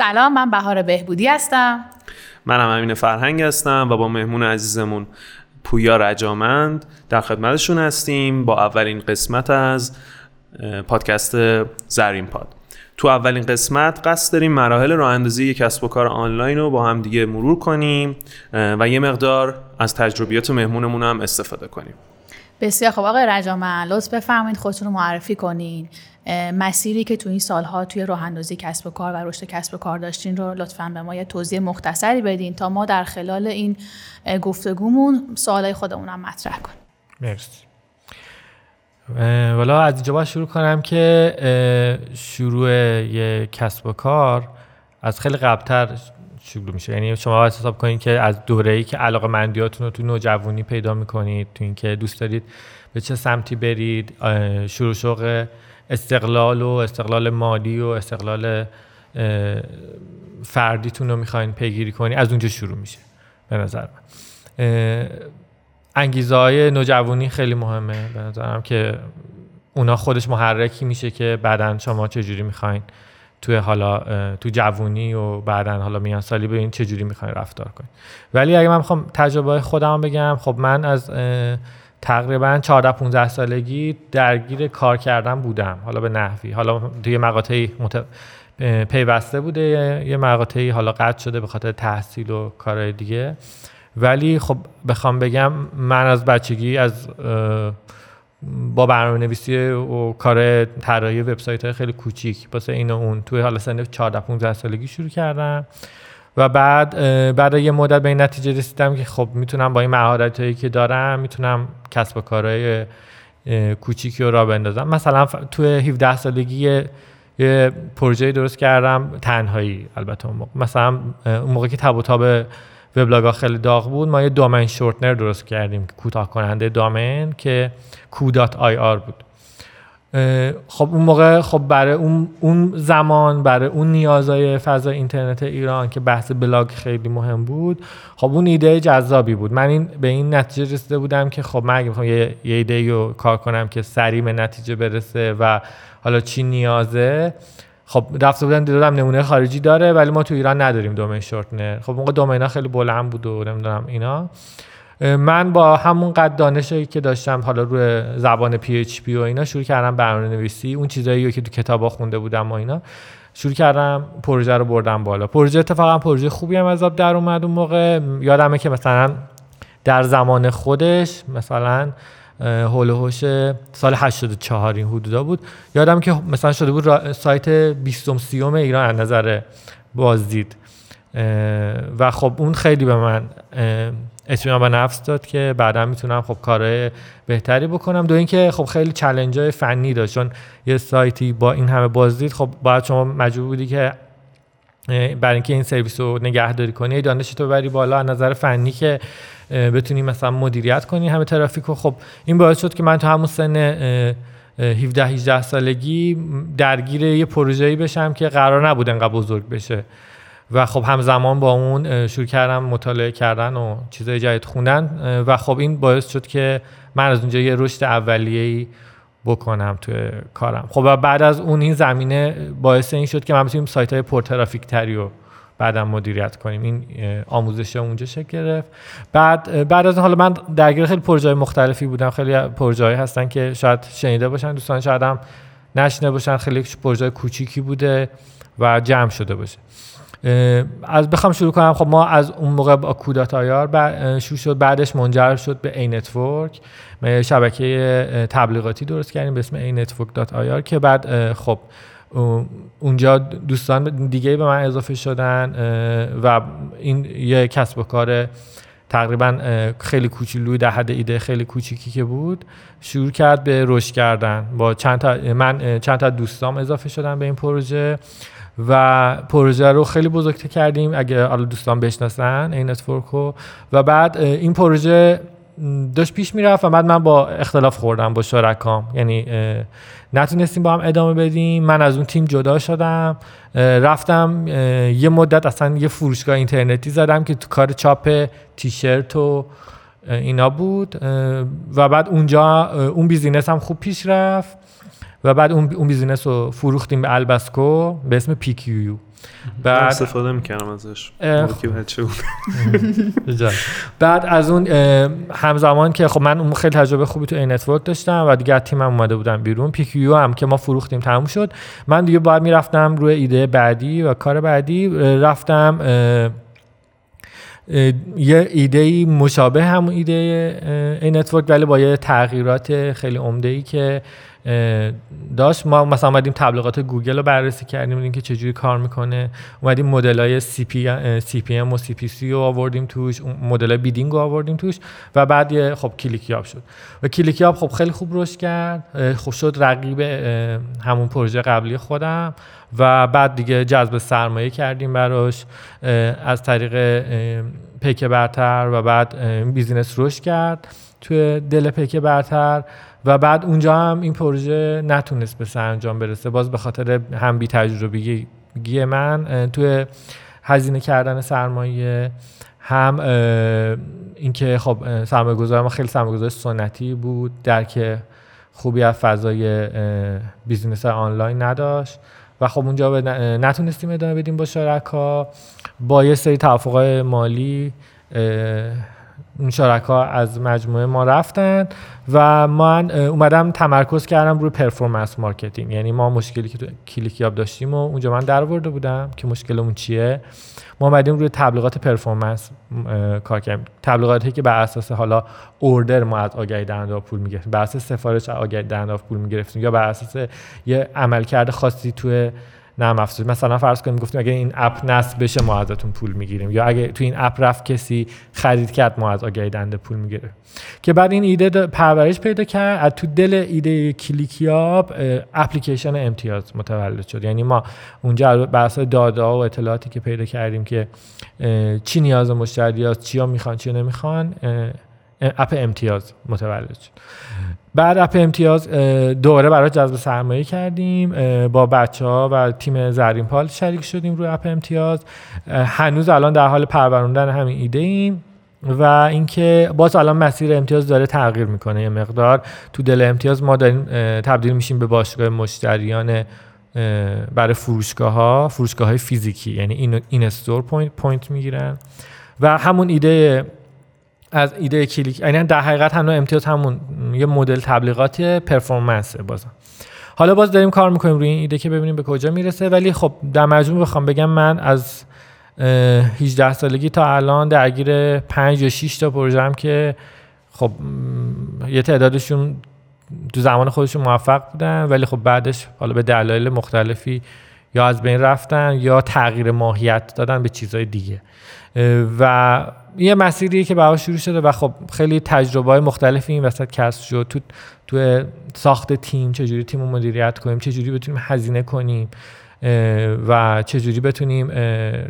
سلام من بهار بهبودی هستم. منم امین فرهنگ هستم و با مهمون عزیزمون پویا رجامند. در خدمتشون هستیم با اولین قسمت از پادکست زرین پاد. تو اولین قسمت قصد داریم مراحل راه اندازی یک کسب و کار آنلاین رو با هم دیگه مرور کنیم و یه مقدار از تجربیات مهمونمون هم استفاده کنیم. بسیار خب آقای رجامن لطف بفرمایید خودتون رو معرفی کنین. مسیری که تو این سالها توی راه اندازی کسب و کار و رشد کسب و کار داشتین رو لطفا به ما یه توضیح مختصری بدین تا ما در خلال این گفتگومون سوالای خودمون هم مطرح کنیم. مرسی. والا از اینجا باید شروع کنم که شروع یه کسب و کار از خیلی قبلتر شروع میشه. یعنی شما باید حساب کنید که از دوره ای که علاقه مندیاتون رو تو نوجوانی پیدا می‌کنید تو اینکه دوست دارید به چه سمتی برید شروع شوق استقلال و استقلال مالی و استقلال فردیتون رو می‌خواین پیگیری کنید از اونجا شروع میشه به نظر من. انگیزه های نوجوانی خیلی مهمه. به نظرم که اونا خودش محرکی میشه که بعدا شما چجوری می‌خواین توی حالا تو جوونی و بعدا حالا میان سالی ببین چه جوری می‌خواین رفتار کنید. ولی اگه من می‌خوام تجربه خودم بگم خب من از تقریبا 14 15 سالگی درگیر کار کردن بودم. حالا به نحوی. حالا توی مقاطعی مت... پیوسته بوده یه مقاطعی حالا قطع شده به خاطر تحصیل و کارهای دیگه. ولی خب بخوام بگم من از بچگی از با برنامه نویسی و کار طراحی وبسایت های خیلی کوچیک واسه این و اون توی حالا سن 14 15 سالگی شروع کردم. و بعد بعد یه مدت به این نتیجه رسیدم که خب می‌تونم با این مهارت هایی که دارم می‌تونم کسب و کارهای کوچیکی رو را بندازم. مثلا توی 17 سالگی یه پروژه درست کردم تنهایی البته اون موقع. مثلا اون موقع که تب و تاب وبلاگ ها خیلی داغ بود ما یه دومین شورتنر درست کردیم کوتاه کننده دامین که آر بود. خب اون موقع خب برای اون, زمان برای اون نیازهای فضا اینترنت ایران که بحث بلاگ خیلی مهم بود خب اون ایده جذابی بود. من این به این نتیجه رسیده بودم که خب من اگه یه, یه ایده رو کار کنم که سریع به نتیجه برسه و حالا چی نیازه خب رفته بودن دیدم نمونه خارجی داره ولی ما تو ایران نداریم domain shortener خب اون domain ا خیلی بلند بود و نمی‌دونم اینا. من با همون قد دانشی که داشتم حالا روی زبان PHP و اینا شروع کردم برنامه نویسی اون چیزایی که تو کتابا خونده بودم و اینا شروع کردم پروژه رو بردم بالا. پروژه اتفاقا پروژه خوبی هم از در اومد اون موقع. یادمه که مثلا در زمان خودش مثلا هول هوش سال 84 این حدودا بود. یادم که مثلا شده بود سایت 20 30 ایران از نظر بازدید. و خب اون خیلی به من اطمینان به نفس داد که بعدا می‌تونم خب کار بهتری بکنم. دو اینکه خب خیلی چلنج های فنی داشت. چون یه سایتی با این همه بازدید خب باید شما مجبور بودی که برای اینکه این سرویس رو نگهداری کنی دانش تو بری بالا از نظر فنی که بتونی مثلا مدیریت کنی همه ترافیک رو. خب این باعث شد که من تو همون سن 17 18 سالگی درگیر یه پروژه‌ای بشم که قرار نبود انقدر بزرگ بشه. و خب همزمان با اون شروع کردم مطالعه کردن و چیزای جدید خوندن و خب این باعث شد که من از اونجا یه رشد اولیه‌ای بکنم توی کارم. خب و بعد از اون این زمینه باعث این شد که من بتونیم سایت های پرترافیک تری رو بعدم مدیریت کنیم. این آموزش اونجا شکل گرفت. بعد بعد از حالا من درگیر خیلی پروژه مختلفی بودم. خیلی پروژه هستن که شاید شنیده باشن دوستان شاید هم نشنیده باشن. خیلی پروژه کوچیکی بوده و جمع شده باشه. از بخوام شروع کنم خب ما از اون موقع با کو dot IR شروع شد بعدش منجر شد به Anetwork. شبکه تبلیغاتی درست کردیم به اسم Anetwork dot IR که بعد خب اونجا دوستان دیگه به من اضافه شدن و این یه کسب و کار تقریبا خیلی کوچولوی در حد ایده خیلی کوچیکی که بود شروع کرد به رشد کردن. با چند تا من چند تا دوستام اضافه شدن به این پروژه. و پروژه رو خیلی بزرگتر کردیم اگه حالا دوستان بشناسن Anetwork و بعد این پروژه داشت پیش می‌رفت و بعد من با اختلاف خوردم با شرکام. یعنی نتونستیم با هم ادامه بدیم. من از اون تیم جدا شدم. رفتم یه مدت اصلا یه فروشگاه اینترنتی زدم که تو کار چاپ تیشرت و اینا بود. و بعد اونجا اون business هم خوب پیش رفت. و بعد اون, اون business رو فروختیم به البسکو به اسم پی کیو بعد استفاده می‌کردم ازش. که بچه بود. بعد از اون همزمان که خب من اون خیلی تجربه خوبی تو Anetwork داشتم و دیگه تیمم اومده بودم بیرون. پی کیو هم که ما فروختیم تموم شد. من دیگه باید می‌رفتم روی ایده بعدی و کار بعدی رفتم یه ایده مشابه همون ایده Anetwork ولی با یه تغییرات خیلی عمده ای که داشت ما مثلا اومدیم تبلیغات گوگل رو بررسی کردیم دیدیم که چجوری کار می‌کنه. اومدیم مدل های CP, CPM و CPC رو آوردیم توش مدل bidding رو آوردیم توش و بعد یه خب کلیکیاب شد. و کلیکیاب خب خیلی خوب رشد کرد خوب شد رقیب همون پروژه قبلی خودم و بعد دیگه جذب سرمایه کردیم براش از طریق پیک برتر و بعد business رشد کرد. توی دل پیک برتر و بعد اونجا هم این پروژه نتونست به سرانجام برسه. باز به خاطر هم بی تجربگی من توی هزینه کردن سرمایه هم اینکه خب سرمایه گذار ما خیلی سرمایه گذار سنتی بود. درک خوبی از فضای business آنلاین نداشت. و خب اونجا نتونستیم ادامه بدیم با شرکا. با یه سری توافقای مالی این شرکا از مجموعه ما رفتن و من اومدم تمرکز کردم روی performance marketing. یعنی ما مشکلی که تو کلیکیاب داشتیم و اونجا من در بودم که مشکلمون چیه. ما اومدیم روی تبلیغات performance کار کردیم. تبلیغاتی که بر اساس حالا order ما از آگهی دهنده پول می‌گرفتیم. بر اساس سفارش آگهی دهنده پول می‌گرفتیم یا بر اساس یه عملکرد خاصی توی نرم افزاری مثلا فرض کنیم گفتیم اگه این app نصب بشه ما ازتون پول می‌گیریم. یا اگه تو این app رفت کسی خرید کرد ما از آگهی دنده پول می‌گیره که بعد این ایده پرورش پیدا کرد. از تو دل ایده کلیکیاب اپلیکیشن امتیاز متولد شد. یعنی ما اونجا بر اساس داده و اطلاعاتی که پیدا کردیم که چی نیاز مشتری هست چیا می‌خوان چی نمی‌خوان اپ امتیاز متولد شد. بعد اپ امتیاز دوره برای جذب سرمایه کردیم. با بچه ها و تیم زرین پال شریک شدیم روی اپ امتیاز. هنوز الان در حال پروروندن همین ایده ایم و اینکه باز الان مسیر امتیاز داره تغییر می‌کنه. یه مقدار تو دل امتیاز ما داریم تبدیل میشیم به باشگاه مشتریان برای فروشگاه ها فروشگاه های فیزیکی. یعنی این, store point, point می‌گیرن. و همون ایده از ایده کلیک. یعنی در حقیقت هنوز امتیاز همون یه مدل تبلیغات performance بازم. حالا باز داریم کار می‌کنیم روی این ایده که ببینیم به کجا می‌رسه. ولی خب در مجموع بخوام بگم من از 18 سالگی تا الان درگیر 5 یا 6 تا پروژه هم که خب یه تعدادشون تو زمان خودشون موفق بودن ولی خب بعدش حالا به دلایل مختلفی یا از بین رفتن یا تغییر ماهیت دادن به چیزهای دیگه. و یه مسیریه که برای شروع شده و خب خیلی تجربه های مختلفی این وسط کسب شد. تو تو ساخت تیم چجوری تیم رو مدیریت کنیم چجوری بتونیم هزینه کنیم و چجوری بتونیم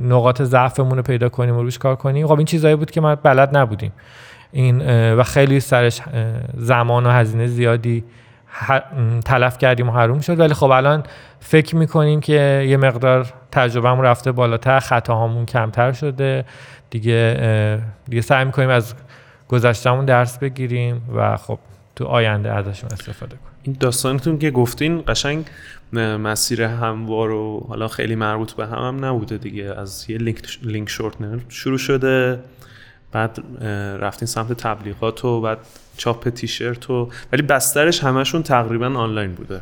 نقاط ضعفمون رو پیدا کنیم و روش کار کنیم. خب این چیزهایی بود که ما بلد نبودیم. این و خیلی سرش زمان و هزینه زیادی تلف کردیم و حروم شد. ولی خب الان فکر می‌کنیم که یه مقدار تجربهمون رفته بالاتر خطاهامون کمتر شده. دیگه دیگه سعی می‌کنیم از گذشتمون درس بگیریم و خب تو آینده ازشون استفاده کنیم. این داستانتون که گفتین قشنگ مسیر هموار و حالا خیلی مربوط به هم, هم نبوده دیگه. از یه لینک, لینک شورتنر شروع شده. بعد رفتین سمت تبلیغات و بعد چاپ تیشرت و ولی بسترش همشون تقریبا آنلاین بوده.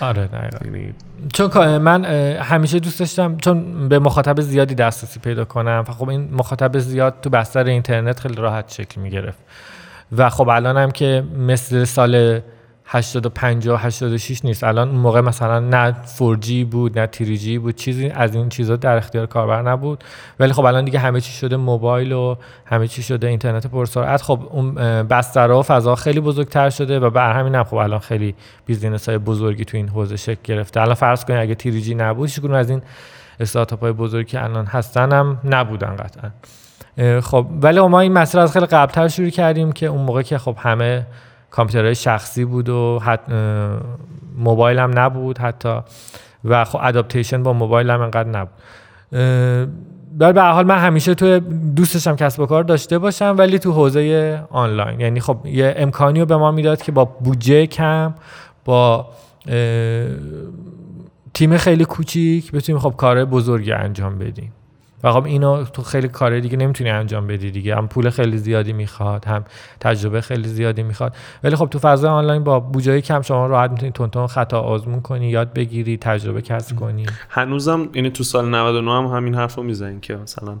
آره دقیقا. یعنی چون من همیشه دوست داشتم چون به مخاطب زیادی دسترسی پیدا کنم و خب این مخاطب زیاد تو بستر اینترنت خیلی راحت شکل می‌گرفت. و خب الان هم که مثل سال 85 و 86 نیست. الان اون موقع مثلا نه 4G بود نه 3G بود چیزی از این چیزا در اختیار کاربر نبود. ولی خب الان دیگه همه چی شده موبایل و همه چی شده اینترنت پرسرعت خب اون بسترها و فضا خیلی بزرگتر شده و بر همین هم خب الان خیلی بیزینس های بزرگی تو این حوزه شکل گرفته. الان فرض کنید اگه 3G نبود هیچ از این استارتاپ های بزرگی که الان هستن هم نبودن قطعا. خب ولی ما این مسئله از خیلی قبلتر شروع کردیم که اون موقع که خب همه کامپیوترهای شخصی بود و حت موبایل هم نبود حتی. و خب ادابتیشن با موبایل هم انقدر نبود. در به حال من همیشه تو دوستشم کسب و کار داشته باشم ولی تو حوزه آنلاین. یعنی خب یه امکانی رو به ما می‌داد که با بودجه کم با تیم خیلی کوچیک بتونیم خب کار بزرگی انجام بدیم. و خب اینو تو خیلی کار دیگه نمی‌تونی انجام بدی دیگه. هم پول خیلی زیادی می‌خواد هم تجربه خیلی زیادی می‌خواد. ولی خب تو فضای آنلاین با بودجه کم شما راحت می‌تونی تون خطا آزمون کنی یاد بگیری تجربه کسب کنی. هنوزم یعنی تو سال 99 هم همین حرفو می‌زنین که مثلا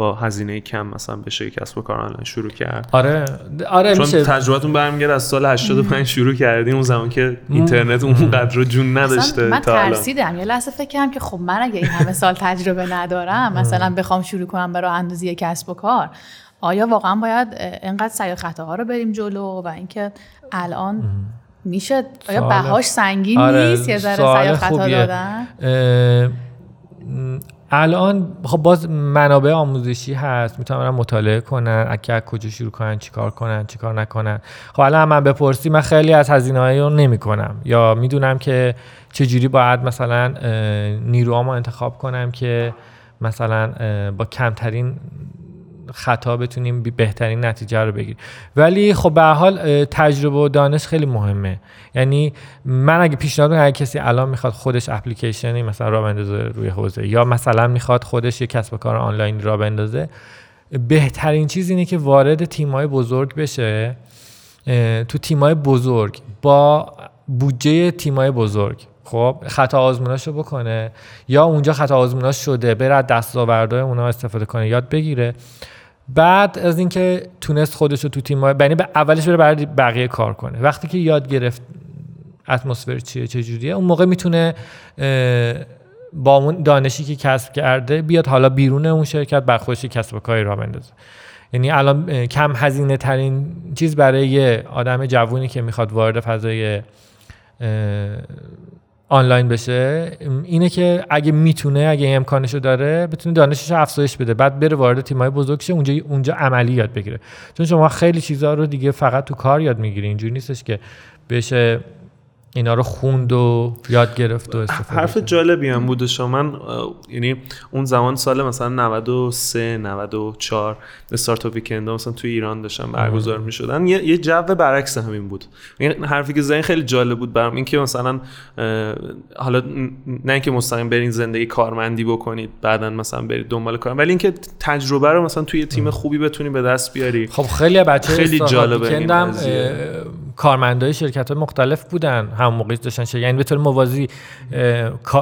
با هزینه کم مثلا بشه کسب و کار آنلاین شروع کرد. آره آره چون میشه. تجربتون برمیگرده از سال 85 شروع کردیم اون زمان که اینترنت اونقدر رو جون نداشته من تا الان. ترسیدم. یه لحظه فکر کردم که خب من اگه این همه سال تجربه ندارم مثلا بخوام شروع کنم به راه اندازی کسب و کار آیا واقعا باید اینقدر سعی خطاها رو بریم جلو و اینکه الان میشه؟ آیا بهاش سنگین آره، نیست؟ یه ذره سعی خطا. دادن؟ الان خب باز منابع آموزشی هست می‌تونن مطالعه کنن اگه از کجا شروع کنن چیکار کنن چیکار نکنن. خب الان من بپرسی من خیلی از هزینه رو نمی کنم یا می‌دونم که چجوری باید مثلا نیروهامو انتخاب کنم که مثلا با کمترین خطا بتونیم بهترین نتیجه رو بگیریم. ولی خب به حال تجربه و دانش خیلی مهمه. یعنی من اگه پیشنهاد اگه کسی الان می‌خواد خودش اپلیکیشنی مثلا را بندازه روی حوزه یا مثلا می‌خواد خودش یه کسب و کار آنلاین را بندازه بهترین چیز اینه که وارد تیمای بزرگ بشه. تو تیمای بزرگ با بودجه تیمای بزرگ. خب خطا آزموناشو بکنه یا اونجا خطا آزموناش شده بره از دستاوردهای اونا استفاده کنه یاد بگیره. بعد از اینکه تونست خودش رو تو تیم یعنی به اولش بره برای بقیه کار کنه. وقتی که یاد گرفت اتمسفر چیه چه جوریه اون موقع می‌تونه با اون دانشی که کسب کرده بیاد حالا بیرون اون شرکت بر خودش کسب و کاری را بندازه. یعنی الان کم هزینه ترین چیز برای یه آدم جوونی که می‌خواد وارد فضای آنلاین بشه اینه که اگه می‌تونه اگه امکانشو داره بتونه دانشش افزایش بده. بعد بره وارد تیمای بزرگ شه اونجا اونجا عملی یاد بگیره. چون شما خیلی چیزها رو دیگه فقط تو کار یاد می‌گیری. اینجوری نیستش که بشه اینا رو خوند و یاد گرفت و استفاده حرف. جالبی هم بود شما من یعنی اون زمان سال مثلا 93 94 استارتاپ ویکند مثلا توی ایران داشتن برگزار می شدن یه, یه جو برعکس همین بود. یعنی حرفی که زنی خیلی جالب بود برام این که مثلا حالا نه اینکه مستقیم برین زندگی کارمندی بکنید بعدا مثلا برید دنبال کار ولی اینکه تجربه رو مثلا توی تیم خوبی بتونی به دست بیاری. خب خیلی بچه خیلی جالبه این کارمندای شرکت های مختلف بودن. هم موقعی داشتن شرکت یعنی به طور موازی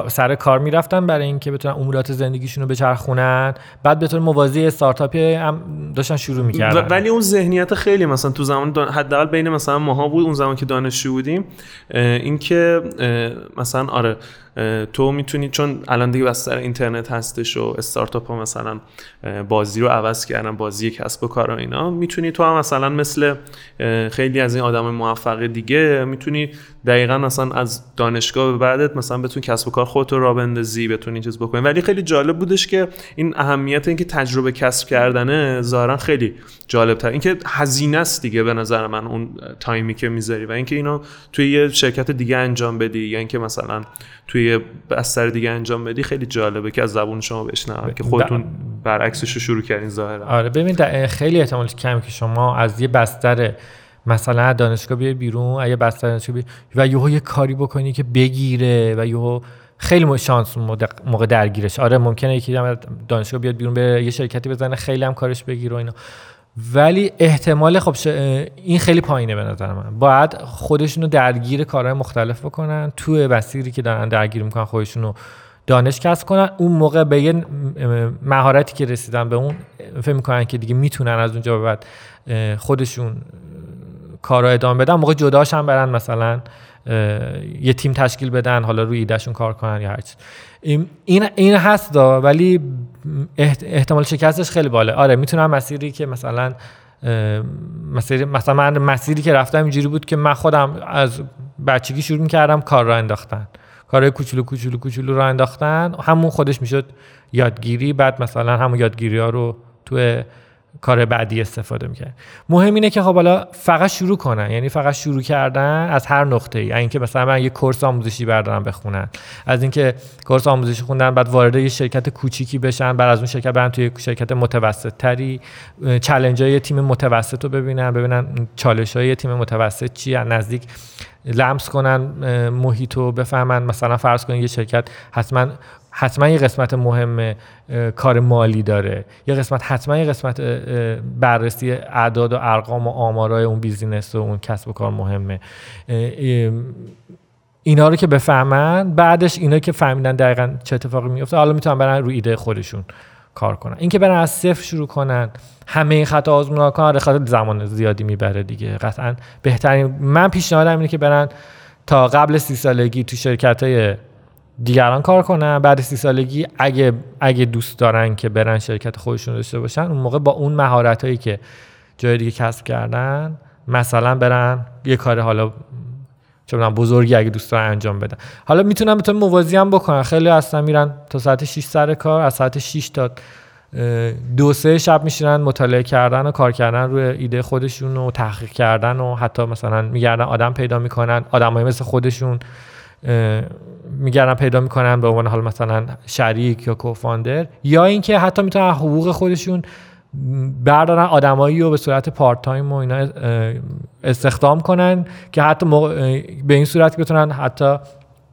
سر کار می‌رفتن برای اینکه بتونن امورات زندگیشون رو بچرخونن. بعد به طور موازی استارتاپی هم داشتن شروع می‌کردن. ولی اون ذهنیت خیلی مثلا تو زمان دان... حداقل بین مثلا ماها بود اون زمان که دانشجو بودیم اینکه مثلا آره تو می‌تونی چون الان دیگه بستر اینترنت هستش و استارتاپ ها مثلا بازی رو عوض کردن بازی کسب و کار و اینا می‌تونی تو هم مثلا مثل خیلی از این آدم موفق دیگه می‌تونی دقیقا مثلا از دانشگاه به بعدت مثلا بتونی کسب و کار خودت رو را بندازی بتونی چیز بکنی. ولی خیلی جالب بودش که این اهمیت اینکه تجربه کسب کردنه ظاهرا خیلی جالب تر اینکه هزینه است دیگه به نظر من اون تایمی که می‌ذاری و اینکه اینو توی یه شرکت دیگه انجام بدی یا اینکه مثلا توی یه بستر دیگه انجام بدی خیلی جالبه که از زبون شما بشنوم که خودتون برعکسش رو شروع کردین ظاهرا. آره ببین خیلی احتمال کمی که شما از یه بستر مثلا دانشگاه بیای بیرون از یه بستر دانشگاه بیای و یهو یه کاری بکنی که بگیره و یهو خیلی مو- شانس موقع- درگیرش. آره ممکنه یکی دانشگاه بیاد بیرون به یه شرکتی بزنه خیلی هم کارش بگیره و اینا. ولی احتمال خب این خیلی پایینه به نظر من. باید خودشونو درگیر کارهای مختلف بکنن. توی مسیری که دارن درگیر می‌کنن خودشونو دانش کسب کنن. اون موقع به یه مهارتی که رسیدن به اون فکر می‌کنن که دیگه می‌تونن از اونجا به بعد خودشون کارا ادامه بدن. موقع جداش هم برن مثلا یه تیم تشکیل بدن حالا روی ایدهشون کار کنن یا هر چیز. این این هست دا ولی احتمال شکستش خیلی بالا آره می‌تونم مسیری که مثلا اه، مسیری مثلا من مسیری که رفتم اینجوری بود که من خودم از بچگی شروع می‌کردم کار را انداختن. کارهای کوچولو کوچولو کوچولو را انداختن. همون خودش می‌شد یادگیری بعد مثلا همون یادگیری ها رو توی کار بعدی استفاده می‌کنن مهم اینه که خب حالا فقط شروع کنن. یعنی فقط شروع کردن از هر نقطه ای اینکه مثلا من یه کورس آموزشی بردارم بخونن از اینکه کورس آموزشی خوندن بعد وارد یه شرکت کوچیکی بشن بعد از اون شرکت برن توی شرکت متوسط تری چالش های تیم متوسط رو ببینن ببینن چالش های تیم متوسط چی نزدیک لمس کنن محیط رو بفهمن. مثلا فرض کنید یه شرکت حتما حتما یه قسمت مهم کار مالی داره. یه قسمت حتما یه قسمت بررسی اعداد و ارقام و آمارای اون بیزینس و اون کسب و کار مهمه. اینا رو که بفهمن بعدش اینا که فهمیدن دقیقا چه اتفاقی میفته حالا می‌تونن برن روی ایده خودشون کار کنن. اینکه برن از صفر شروع کنن همه این خطا آزمون کنن خطا زمان زیادی می‌بره دیگه. قطعا بهترین من پیشنهادم اینه که برن تا قبل سی سالگی تو شرکت های دیگران کار کنن. بعد سی سالگی اگه اگه دوست دارن که برن شرکت خودشون داشته باشن اون موقع با اون مهارت هایی که جای دیگه کسب کردن مثلا برن یه کار حالا چه بزرگی اگه دوست دارن انجام بدن. حالا می‌تونن به موازی هم بکنن. خیلی اصلا میرن تا ساعت 6 سر کار از ساعت 6 تا دو سه شب میشینن مطالعه کردن و کار کردن روی ایده خودشون و تحقیق کردن و حتی مثلا میگردن آدم پیدا می‌کنن آدمای مثل خودشون. میگردن پیدا می‌کنن به عنوان حالا مثلا شریک یا co-founder یا اینکه حتی می‌تونن حقوق خودشون بردارن آدمایی رو به صورت part time و اینا استخدام کنن که حتی به این صورت بتونن حتی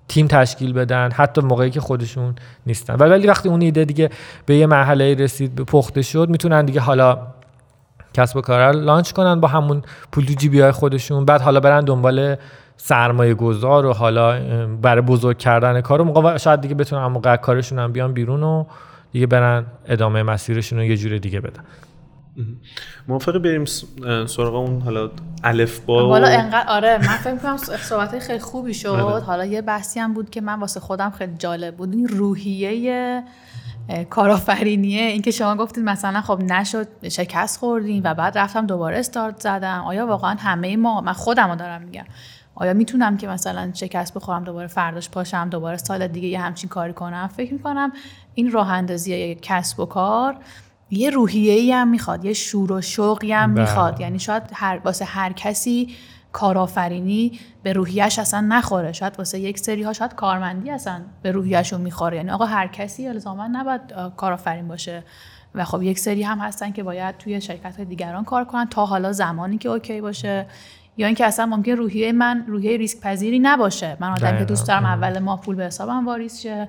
تیم تشکیل بدن حتی موقعی که خودشون نیستن. ولی وقتی اون ایده دیگه به یه مرحله رسید به پخته شد می‌تونن دیگه حالا کسب و کار launch کنن با همون پول جیبی های خودشون بعد حالا برن دنبال سرمایه گذار و حالا برای بزرگ کردن کار موقع شاید دیگه بتونن موقع کارشون هم بیان بیرون و دیگه برن ادامه مسیرشون رو یه جور دیگه بدن. موافق بریم سراغ اون حالا الف با حالا انقدر آره من فکر کنم صحبت خیلی خوبی شد. بله. حالا یه بحثی هم بود که من واسه خودم خیلی جالب بود. این روحیه کارآفرینیه. اینکه شما گفتید مثلا خب نشد شکست خوردیم و بعد رفتم دوباره استارت زدم. آیا واقعا همه ما من خودم رو دارم میگم. آیا می‌تونم که مثلا شکست بخورم دوباره فرداش پاشم دوباره سال دیگه یه همچین کاری کنم؟ فکر می‌کنم این راه اندازی کسب و کار یه روحیه ای هم می‌خواد یه شور و شوقی هم بله. می‌خواد. یعنی شاید هر واسه هر کسی کارآفرینی به روحیش اصلا نخوره. شاید واسه یک سری ها شاید کارمندی اصلا به روحیهشون می‌خوره. یعنی آقا هر کسی الزاما نباید کارآفرین باشه. و خب یک سری هم هستن که باید توی شرکت دیگران کار کنن تا حالا زمانی که اوکی باشه. یا اینکه اصلا ممکن روحیه من روحیه ریسک پذیری نباشه. من آدم که دوست دارم اول ماه پول به حسابم واریز شه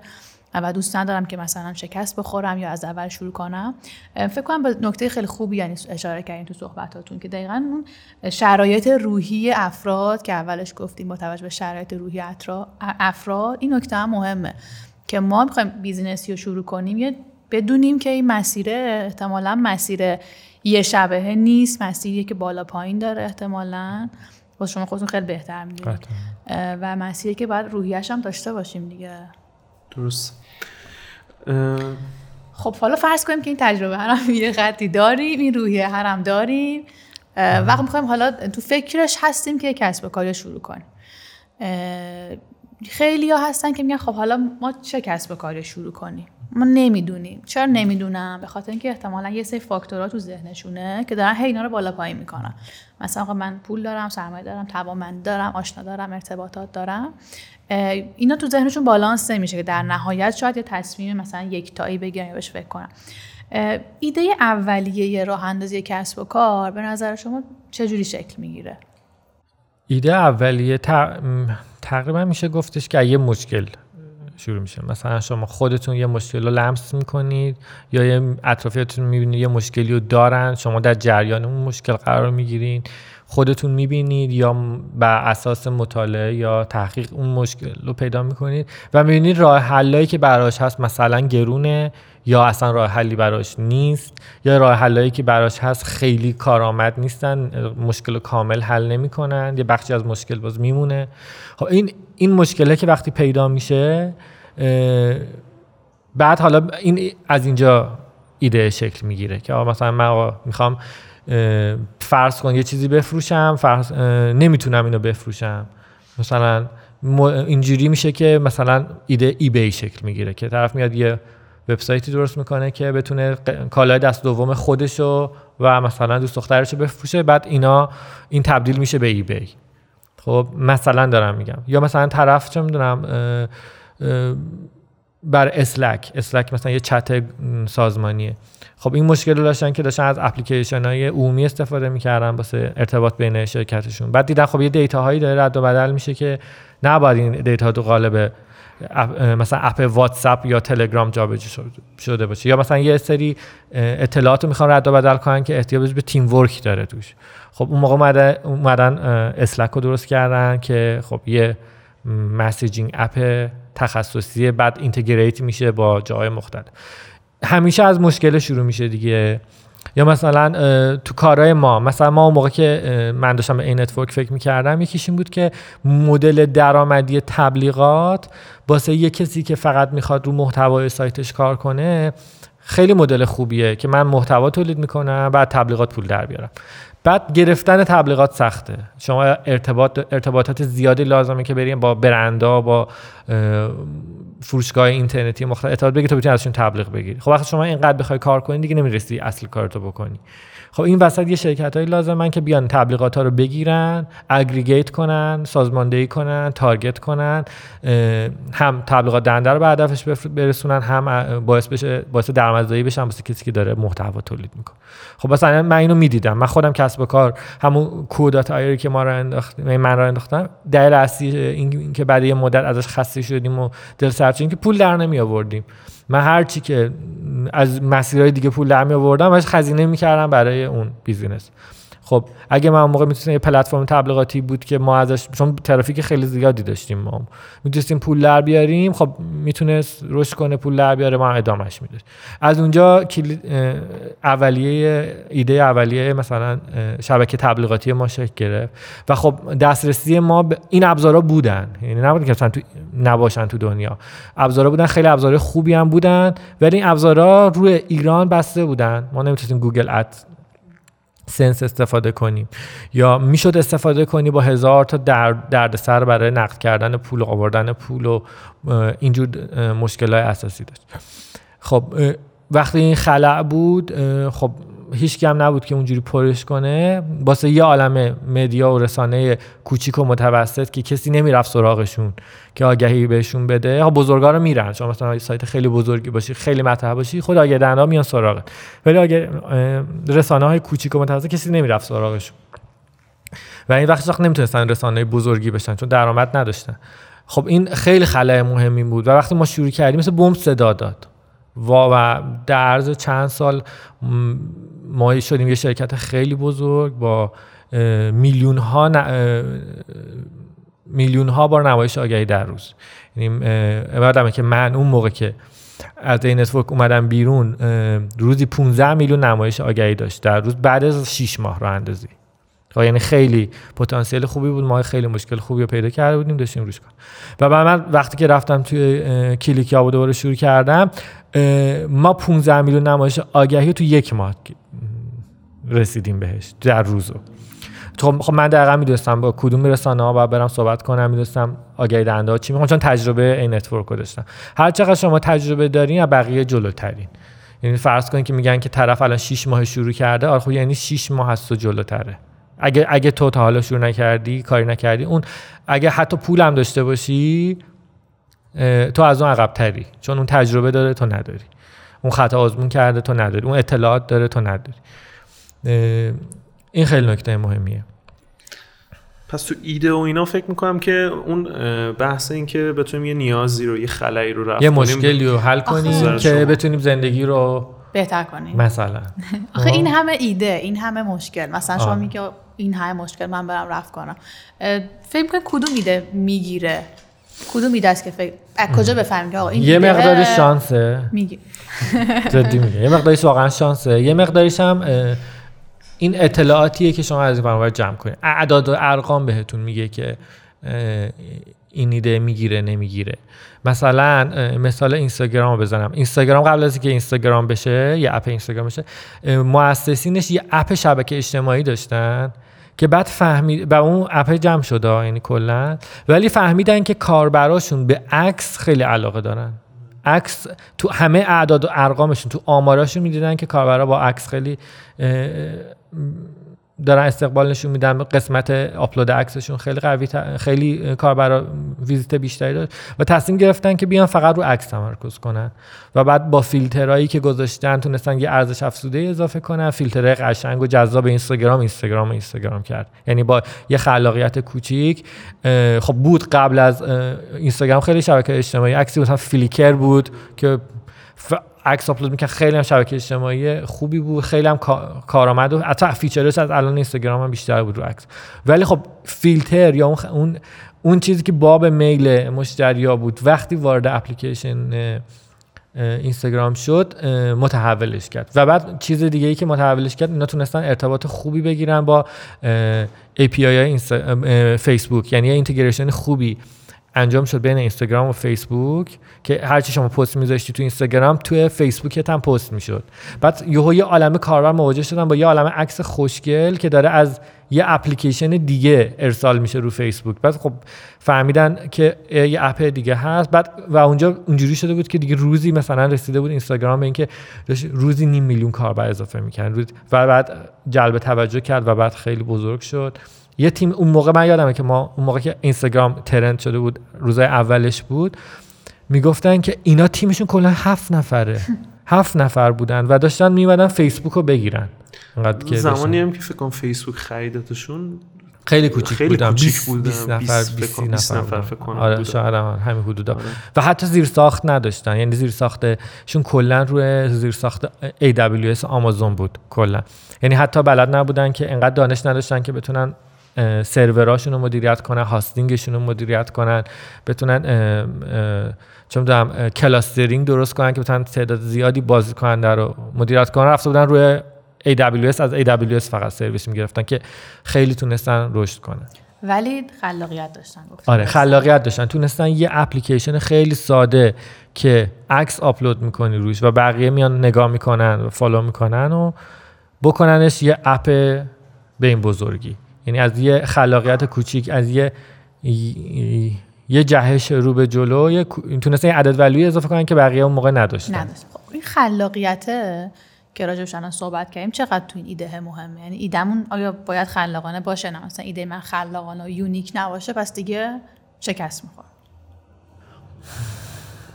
و دوست ندارم که مثلا شکست بخورم یا از اول شروع کنم. فکر کنم به نکته خیلی خوبی یعنی اشاره کردین تو صحبتاتون که دقیقا اون شرایط روحی افراد که اولش گفتیم با توجه به شرایط روحی افراد این نکته هم مهمه که ما می‌خوایم بیزینسی رو شروع کنیم یه بدونیم که این مسیر احتمالا مسیر یه شبهه نیست مسیری که بالا پایین داره احتمالا. با شما خودتون خیلی بهتر می‌دونید. و مسیری که باید روحیش هم داشته باشیم دیگه. درست. خب حالا فرض کنیم که این تجربه هم یه قدی داریم این روحیه هرم داریم. وقت می‌خوایم حالا تو فکرش هستیم که کسب و کاری شروع کنیم. خیلی ها هستن که میگن خب حالا ما چه کسب و کاری شروع کنیم؟ ما نمی‌دونیم. چرا نمی‌دونم؟ به خاطر اینکه احتمالا یه سری فاکتورها تو ذهنشونه که دارن هی اینا رو بالا پایین می‌کنن. مثلا من پول دارم سرمایه دارم توانمندی دارم آشنا دارم ارتباطات دارم. اینا تو ذهنشون بالانس نمیشه که در نهایت شاید یه تصمیم مثلا یک تایی بگیرن یا بهش فکر کنم ایده اولیه راه اندازی کسب و کار به نظر شما چجوری شکل می‌گیره؟ ایده اولیه تقریبا میشه گفتش که یه مشکل شروع میشه. مثلا شما خودتون یه مشکل رو لمس می‌کنید یا یه اطرافیتون می‌بینید یه مشکلی رو دارن شما در جریان اون مشکل قرار می‌گیرین خودتون می‌بینید یا بر اساس مطالعه یا تحقیق اون مشکل رو پیدا می‌کنید و می‌بینید راه حلایی که براش هست مثلا گرونه یا اصلا راه حلی براش نیست یا راه حلایی که براش هست خیلی کارآمد نیستن مشکل کامل حل نمی‌کنن یه بخشی از مشکل باز میمونه. خب این این مشکله که وقتی پیدا میشه بعد حالا این از اینجا ایده شکل می‌گیره که مثلا من می‌خوام فرض کن یه چیزی بفروشم فرض نمی‌تونم اینو بفروشم. مثلا اینجوری میشه که مثلا ایده ای بی شکل می‌گیره که طرف میاد یه وبسایتی درست می‌کنه که بتونه کالای دست دوم خودشو و مثلا دوست دخترش رو بفروشه بعد اینا این تبدیل میشه به ای بی خب مثلا دارم میگم. یا مثلا طرف چه می‌دونم بر اسلک. اسلک مثلا یه چت سازمانیه. خب این مشکل رو داشتن که داشتن از اپلیکیشن های عمومی استفاده می‌کردن واسه ارتباط بین شرکتشون. بعد دیدن خب یه دیتا هایی داره رد و بدل میشه که نباید این دیتا تو قالب مثلا app واتساپ یا تلگرام جابجا شده باشه. یا مثلا یه سری اطلاعات رو می‌خوان رد و بدل کنن که احتیاج به teamwork داره توش. خب اون موقع اومدن Slack رو درست کردن که خب یه messaging app تخصصی بعد integrate میشه با جای مختلف. همیشه از مشکل شروع میشه دیگه. یا مثلا تو کارهای ما مثلا ما اون موقع که من داشتم Anetwork فکر می‌کردم یکیش این بود که مدل درآمدی تبلیغات واسه یه کسی که فقط می‌خواد رو محتوای سایتش کار کنه خیلی مدل خوبیه که من محتوا تولید می‌کنم بعد تبلیغات پول در بیارم. بعد گرفتن تبلیغات سخته. شما ارتباط ارتباطات زیادی لازمه که بریم با برندا با فروشگاه اینترنتی مختلف اطلاعات بگی تا بتونی ازشون تبلیغ بگیری. خب وقتی شما اینقدر بخوای کار کنی دیگه نمی‌رسی اصل کارتو بکنی. خب این وسط یه شرکت هایی لازمن که بیان تبلیغات ها رو بگیرن اگریگیت کنن سازماندهی کنن تارگت کنن هم تبلیغات دهنده رو به هدفش برسونن هم باعث بشه باعث درآمدزایی بشن واسه کسی که داره محتوا تولید می‌کنه. خب مثلا من اینو می‌دیدم. من خودم کسب و کار همون کودات آیری که ما راه انداختم من راه انداختم دلیل اصلی این که بعد یه مدت ازش خسته شدیم و دلسرد شدیم که پول در نمی آوردیم من هر چی که از مسیرهای دیگه پول در می آوردم هزینه می‌کردم برای اون بیزینس خب اگه من موقع می‌تونستم یه پلتفرم تبلیغاتی بود که ما ازش چون ترافیک خیلی زیادی داشتیم ما می‌تونستیم پول در بیاریم خب می‌تونست رشد کنه پول در بیاره ما ادامش میده از اونجا اولیه ایده اولیه مثلا شبکه تبلیغاتی ما شکل گرفت. و خب دسترسی ما به این ابزارا بودن. یعنی نبود که تو نباشن تو دنیا. ابزارا بودن خیلی ابزار خوبی هم بودن ولی این ابزارا روی ایران بسته بودن. ما نمی‌تونستیم گوگل اد سنس استفاده کنیم یا می‌شد استفاده کنی با هزار تا درد سر برای نقد کردن پول و آوردن پول و اینجور مشکل های اساسی داشت. خب وقتی این خلع بود خب هیچ هم نبود که اونجوری پرش کنه. واسه یه عالم مدیا و رسانه کوچیک و متوسط که کسی نمی‌رفت سراغشون که آگهی بهشون بده. ها بزرگا رو میرن. شما مثلا سایت خیلی بزرگی باشی خیلی مطرح باشی خود آگهی میان سراغت. ولی اگه رسانه های کوچیک و متوسط کسی نمی‌رفت سراغشون. و این وقت وقت نمی‌تونستن رسانه بزرگی بشن چون درآمد نداشتن. خب این خیلی خلای مهمی بود. و وقتی ما شروع کردیم مثل بمب صدا داد. و در عرض چند سال ما شدیم یه شرکت خیلی بزرگ با میلیون ها میلیون ها بار نمایش آگهی در روز. یعنی که من اون موقع که از این network اومدم بیرون روزی 15 میلیون نمایش آگهی داشت در روز بعد از 6 ماه راه اندازی. خب یعنی خیلی پتانسیل خوبی بود. ما خیلی مشکل خوبی رو پیدا کرده بودیم. داشتیم روش کار و بعد من وقتی که رفتم توی کلیک یاب دوباره شروع کردم ما 15 میلیون نمایش آگهی تو یک ماه رسیدیم بهش در روزو تو خب من دقیقا می‌دونستم با کدوم رسانه ها باید برم صحبت کنم. می‌دونستم آگهی دهنده ها چی می‌خوان چون تجربه این network رو داشتم هر چقدر شما تجربه دارین از بقیه جلوترین. یعنی فرض کنید که میگن که طرف الان 6 ماه شروع کرده. آره خب یعنی 6 ماه از تو جلوتره. اگه اگه تو تا حالا شروع نکردی کاری نکردی اون اگه حتی پولم داشته باشی تو از اون عقب تری چون اون تجربه داره تو نداری. اون خطا آزمون کرده تو نداری. اون اطلاعات داره تو نداری. این خیلی نکته مهمیه. پس تو ایده و اینا فکر می‌کنم که اون بحث این که بتونیم یه نیازی رو یه خلایی رو رفت یه مشکلی رو حل کنیم که بتونیم زندگی رو بهتر کنیم. مثلا. آخه این همه ایده این همه مشکل. مثلا شما میگه این همه مشکل من برم رفت کنم. فکر می‌کنم کدوم ایده می‌گیره؟ کدوم ایده است که فکر از کجا بفهمیم که آقا این یه مقداری شانسه. میگی. جدی میگه یه مقداریش واقعا شانسه. یه مقداریش هم این اطلاعاتیه که شما از این برنامه جمع کنید اعداد و ارقام بهتون میگه که این ایده می‌گیره نمی‌گیره. مثلا مثال اینستاگرام رو بزنم. اینستاگرام قبل از اینکه اینستاگرام بشه یه اپ اینستاگرام بشه مؤسسینش یه اپ شبکه اجتماعی داشتن. که بعد فهمید و اون اپ جمع شده یعنی کلا. ولی فهمیدن که کاربراشون به عکس خیلی علاقه دارن. عکس تو همه اعداد و ارقامشون تو آماراشون می‌دیدن که کاربرا با عکس خیلی دارن استقبال نشون میدن قسمت آپلود عکسشون. خیلی قوی خیلی کاربرا ویزیت بیشتری داشت و تصمیم گرفتن که بیان فقط رو عکس تمرکز کنن. و بعد با فیلترهایی که گذاشتن تونستن یه ارزش افزوده اضافه کنن. فیلترهای قشنگ و جذاب اینستاگرام اینستاگرام اینستاگرام کرد. یعنی با یه خلاقیت کوچیک خب بود قبل از اینستاگرام خیلی شبکه اجتماعی. عکسی مثلا فلیکر بود که عکس آپلود می‌کرد. خیلی هم شبکه اجتماعی خوبی بود. خیلی هم کارآمد و حتی feature ش از الان اینستاگرام هم بیشتر بود رو عکس. ولی خب فیلتر یا اون اون اون چیزی که باب میل مشتریا بود. وقتی وارد اپلیکیشن اینستاگرام شد متحولش کرد. و بعد چیز دیگه ای که متحولش کرد اینا تونستن ارتباط خوبی بگیرن با API فیسبوک یعنی integration خوبی. انجام شد بین اینستاگرام و فیسبوک که هرچی شما پست میذاشتی تو اینستاگرام تو فیسبوک هم پست می‌شد. بعد یهو یه عالمه کاربر مواجه شدن با یه عالمه عکس خوشگل که داره از یه اپلیکیشن دیگه ارسال میشه رو فیسبوک. بعد خب فهمیدن که یه اپ دیگه هست. بعد و اونجا اونجوری شده بود که دیگه روزی مثلا رسیده بود اینستاگرام به اینکه روزی نیم میلیون کاربر اضافه می‌کرد. و بعد جلب توجه کرد و بعد خیلی بزرگ شد. یه تیم اون موقع من یادمه که ما اون موقع که اینستاگرام ترند شده بود روزای اولش بود می‌گفتن که اینا تیمشون کلا هفت نفره. هفت نفر بودن و داشتن میمدن فیسبوک رو بگیرن. که زمانی هم که فکر کنم فیسبوک خریدتشون خیلی کوچیک خیلی بودن. 20 20 نفر 20 نفر, نفر فکر کنم آره شاید هم همین حدودا. آره. و حتی زیر ساخت نداشتن. یعنی زیر ساختشون کلا روی زیر ساخت AWS آمازون بود کلا. یعنی حتی بلد نبودن که انقدر دانش نداشتن که بتونن سروراشون رو مدیریت کنن هاستینگشون رو مدیریت کنن بتونن چون دارم clustering درست کنن که بتونن تعداد زیادی بازی کننده رو مدیریت کنن. رفته بودن روی AWS از AWS فقط سرویس می‌گرفتن که خیلی تونستن رشد کنن. ولی خلاقیت داشتن آره خلاقیت داشتن. تونستن یه اپلیکیشن خیلی ساده که عکس آپلود می‌کنی روش و بقیه میان نگاه می‌کنن و follow می‌کنن و بکننش یه اپ به این بزرگی. یعنی از یه خلاقیت کوچیک از یه یه جهش رو به جلو یه تونستن یه عدد ولوی اضافه کنن که بقیه اون موقع نداشتن. نداشت. خب این خلاقیت که راجبش الان صحبت کردیم چقدر تو این ایده مهمه؟ یعنی ایدهمون آیا باید خلاقانه باشه؟ نه مثلا ایده من خلاقانه و یونیک نباشه پس دیگه شکست می‌خوره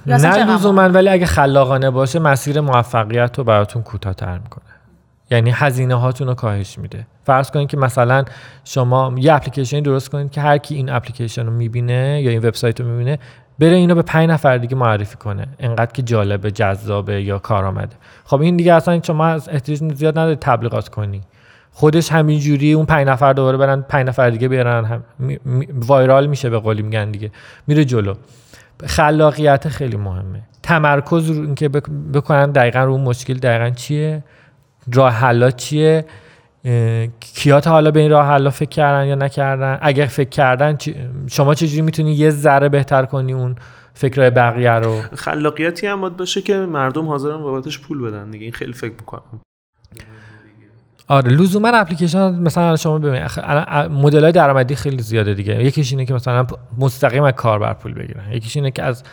نه لزوما ولی اگه خلاقانه باشه مسیر موفقیت رو براتون کوتاه‌تر می‌کنه. یعنی هزینه هاتون رو کاهش میده. فرض کنید که مثلا شما یه اپلیکیشن درست کنید که هر کی این اپلیکیشن رو می‌بینه یا این وبسایت رو می‌بینه بره اینو به پنج نفر دیگه معرفی کنه. انقدر که جالبه جذابه یا کارآمده. خب این دیگه اصلا شما از احتیاج زیاد نداره تبلیغات کنی. خودش همینجوری اون پنج نفر دوباره برن پنج نفر دیگه بیارن هم وایرال میشه به قولی میگن دیگه. میره جلو. خلاقیت خیلی مهمه. تمرکز رو اینکه بکنن دقیقا رو اون مشکل دقیقا چیه؟ راه حلا چیه؟ کیا تا حالا به این راه حلا فکر کردن یا نکردن؟ اگر فکر کردن شما چجوری می‌تونی یه ذره بهتر کنی اون فکرهای بقیه رو؟ خلاقیتی هم باید باشه که مردم حاضرن بابتش پول بدن دیگه این خیلی فکر می‌کنم. آره لزوما اپلیکیشن مثلا شما ببینید مدل های درآمدی خیلی زیاده دیگه. یکیش اینه که مثلا مستقیم از کاربر پول بگیرن. یکیش اینه که از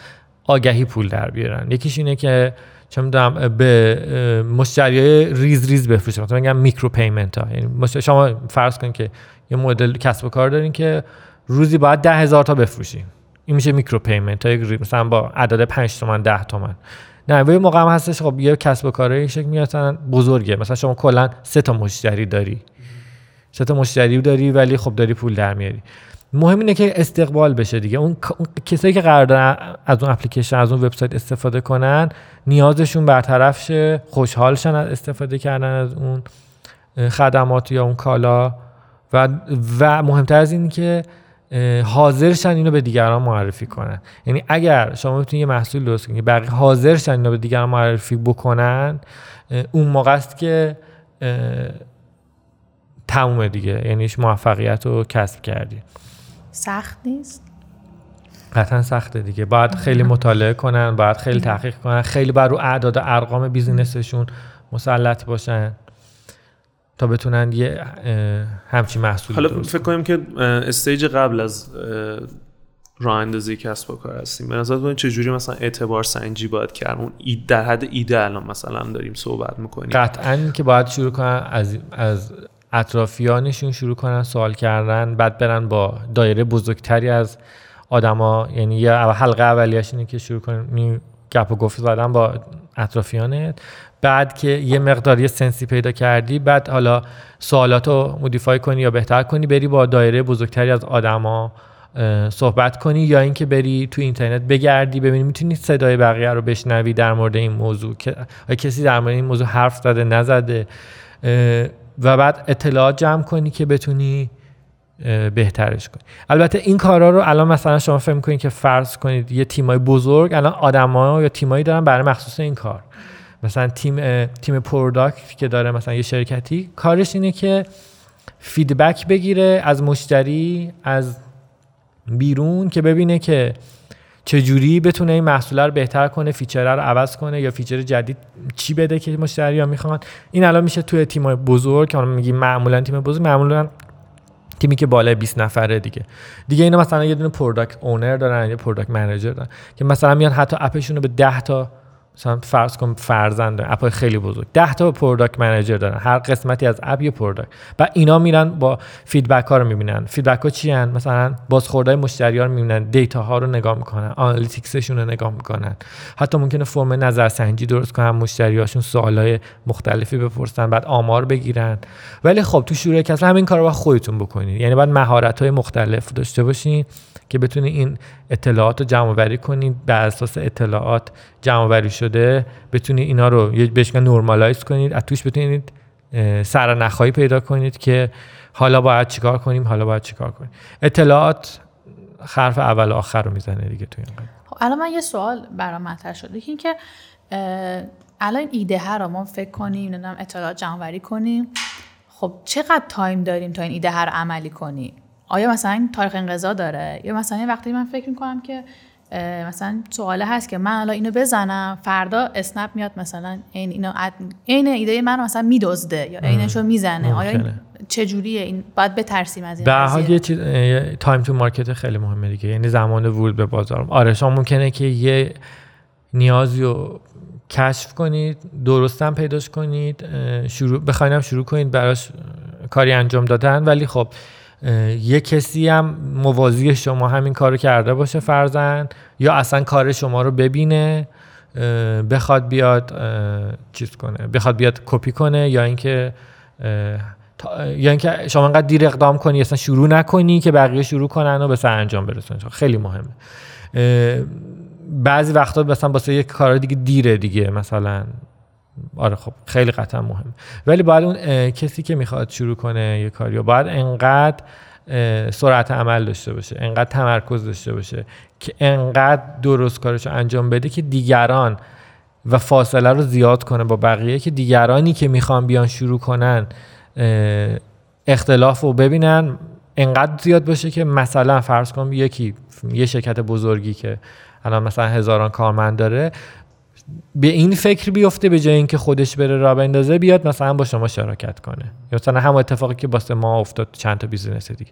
آگهی پول در بیارن. یکیش اینه که چه می‌دونم به مشتری ریز ریز بفروشن. مثلا میگم micro payment ها یعنی شما فرض کنید که یه مدل کسب و کار دارین که روزی باید ده هزار تا بفروشین این میشه micro payment ها مثلا با عدد 5 تومن 10 تومن. یه موقع هم هستش خب یه کسب و کاره یک شکل میاد بزرگه. مثلا شما کلا سه تا مشتری داری. سه تا مشتری داری ولی خب داری پول در میاری. مهم اینه که استقبال بشه دیگه. اون, کسایی که قرار دارن از اون اپلیکیشن از اون وبسایت استفاده کنن نیازشون برطرف شه خوشحالشن از استفاده کردن از اون خدمات یا اون کالا. و و مهمتر از این که حاضرشن اینو به دیگران معرفی کنن. یعنی اگر شما بتونید یه محصول درست کنید بقیه حاضرشن اینو به دیگران معرفی بکنن اون موقع است که تمومه دیگه. یعنی موفقیت رو کسب کردی. سخت نیست؟ قطعا سخته دیگه. باید خیلی مطالعه کنن باید خیلی تحقیق کنن. خیلی بر رو اعداد و ارقام بیزینسشون مسلط باشن تا بتونن یه همچی محصول حالا فکر کنیم که استیج قبل از راه اندازی کسب و کار هستیم. به نظر چه جوری مثلا اعتبار سنجی باید کرد؟ اون در حد ایده الان مثلا داریم صحبت می‌کنیم. قطعا که باید شروع کنن از از اطرافیانشون شروع کنن سوال کردن بعد برن با دایره بزرگتری از آدما. یعنی یه حلقه اولیش اینه که شروع کنن گپ و گفت زدن با اطرافیانت. بعد که یه مقداری سنسی پیدا کردی بعد حالا سوالات رو مودیفای کنی یا بهتر کنی بری با دایره بزرگتری از آدما صحبت کنی یا اینکه بری تو اینترنت بگردی ببینی می‌تونی صدای بقیه رو بشنوی در مورد این موضوع. که کسی در مورد این موضوع حرف زده نزده. و بعد اطلاعات جمع کنی که بتونی بهترش کنی. البته این کارا رو الان مثلا شما فرض کنید که فرض کنید یه تیمای بزرگ الان آدما یا تیمایی دارن برای مخصوص این کار. مثلا تیم تیم product که داره مثلا یه شرکتی کارش اینه که feedback بگیره از مشتری از بیرون که ببینه که چجوری بتونه این محصول رو بهتر کنه feature رو عوض کنه یا feature جدید چی بده که مشتری ها می‌خوان؟ این الان میشه توی تیم بزرگ که میگیم معمولا تیم بزرگ معمولا تیمی که بالای 20 نفره دیگه. دیگه اینا مثلا یه دونه product owner دارن یا product manager دارن که مثلا میان حتی اپشون رو به 10 تا مثلا فرض کن فرض کن اپ خیلی بزرگ. 10 تا product manager دارن. هر قسمتی از اپ یه product و اینا میرن با feedback ها رو می‌بینن. feedback ها چی هن؟ مثلا بازخوردهای مشتری ها رو می‌بینن. data ها رو نگاه می‌کنن. analytics شون رو نگاه می‌کنن. حتی ممکنه فرم نظرسنجی درست کنن. مشتری هاشون سوالای مختلفی بپرسن. بعد آمار بگیرن. ولی خب تو شروع کسب همین کارو با خودتون بکنید یعنی باید مهارت های مختلف داشته باشین. که بتونید این اطلاعات رو جمع وری کنید بر اساس اطلاعات جمع وری شده بتونید اینا رو بهش نورمالایز کنید. از توش بتونید سرنخهایی پیدا کنید که حالا باید چیکار کنیم حالا باید چیکار کنیم. اطلاعات حرف اول آخر رو می‌زنه دیگه تو این خب الان من یه سوال برام مطرح شده. که اینکه الان ایده ها رو ما فکر کنیم نمی‌دونم اطلاعات جمع کنیم. خب چقدر تایم داریم تا این ایده ها رو عملی کنیم؟ آیا مثلا تاریخ انقضا داره؟ یا مثلا وقتی من فکر می‌کنم که مثلا سواله هست که من الان اینو بزنم فردا اسنپ میاد مثلا این اینو این ایده من مثلا میدزده یا عینشو می‌زنه. آیا این چه جوریه این باید بترسیم از این به یه چیز time to market خیلی مهمه دیگه. یعنی زمان ورود به بازار. آره شما ممکنه که یه نیازی رو کشف کنید درستم پیداش کنید شروع بخواین شروع کنید براش کاری انجام دادن. ولی خب یه کسی هم موازی شما همین کارو کرده باشه فرضا یا اصلا کار شما رو ببینه بخواد بیاد چیز کنه بخواد بیاد کپی کنه یا اینکه یا اینکه شما انقدر دیر اقدام کنی اصلا شروع نکنی که بقیه شروع کنن و به انجام برسونن خیلی مهمه. بعضی وقتا مثلا واسه یک کار دیگه دیره دیگه مثلا آره خب خیلی قطعا مهم ولی باید اون کسی که می‌خواد شروع کنه یه کاری باید انقدر سرعت عمل داشته باشه انقدر تمرکز داشته باشه که انقدر درست کارش رو انجام بده که دیگران و فاصله رو زیاد کنه با بقیه که دیگرانی که می‌خوان بیان شروع کنن اختلاف رو ببینن انقدر زیاد باشه که مثلا فرض کنم یکی یه شرکت بزرگی که الان مثلا هزاران کارمند داره به این فکر بیفته به جای اینکه خودش بره را بندازه بیاد مثلا با شما شراکت کنه. یا مثلا هم اتفاقی که واسه ما افتاد چند تا بیزینس دیگه.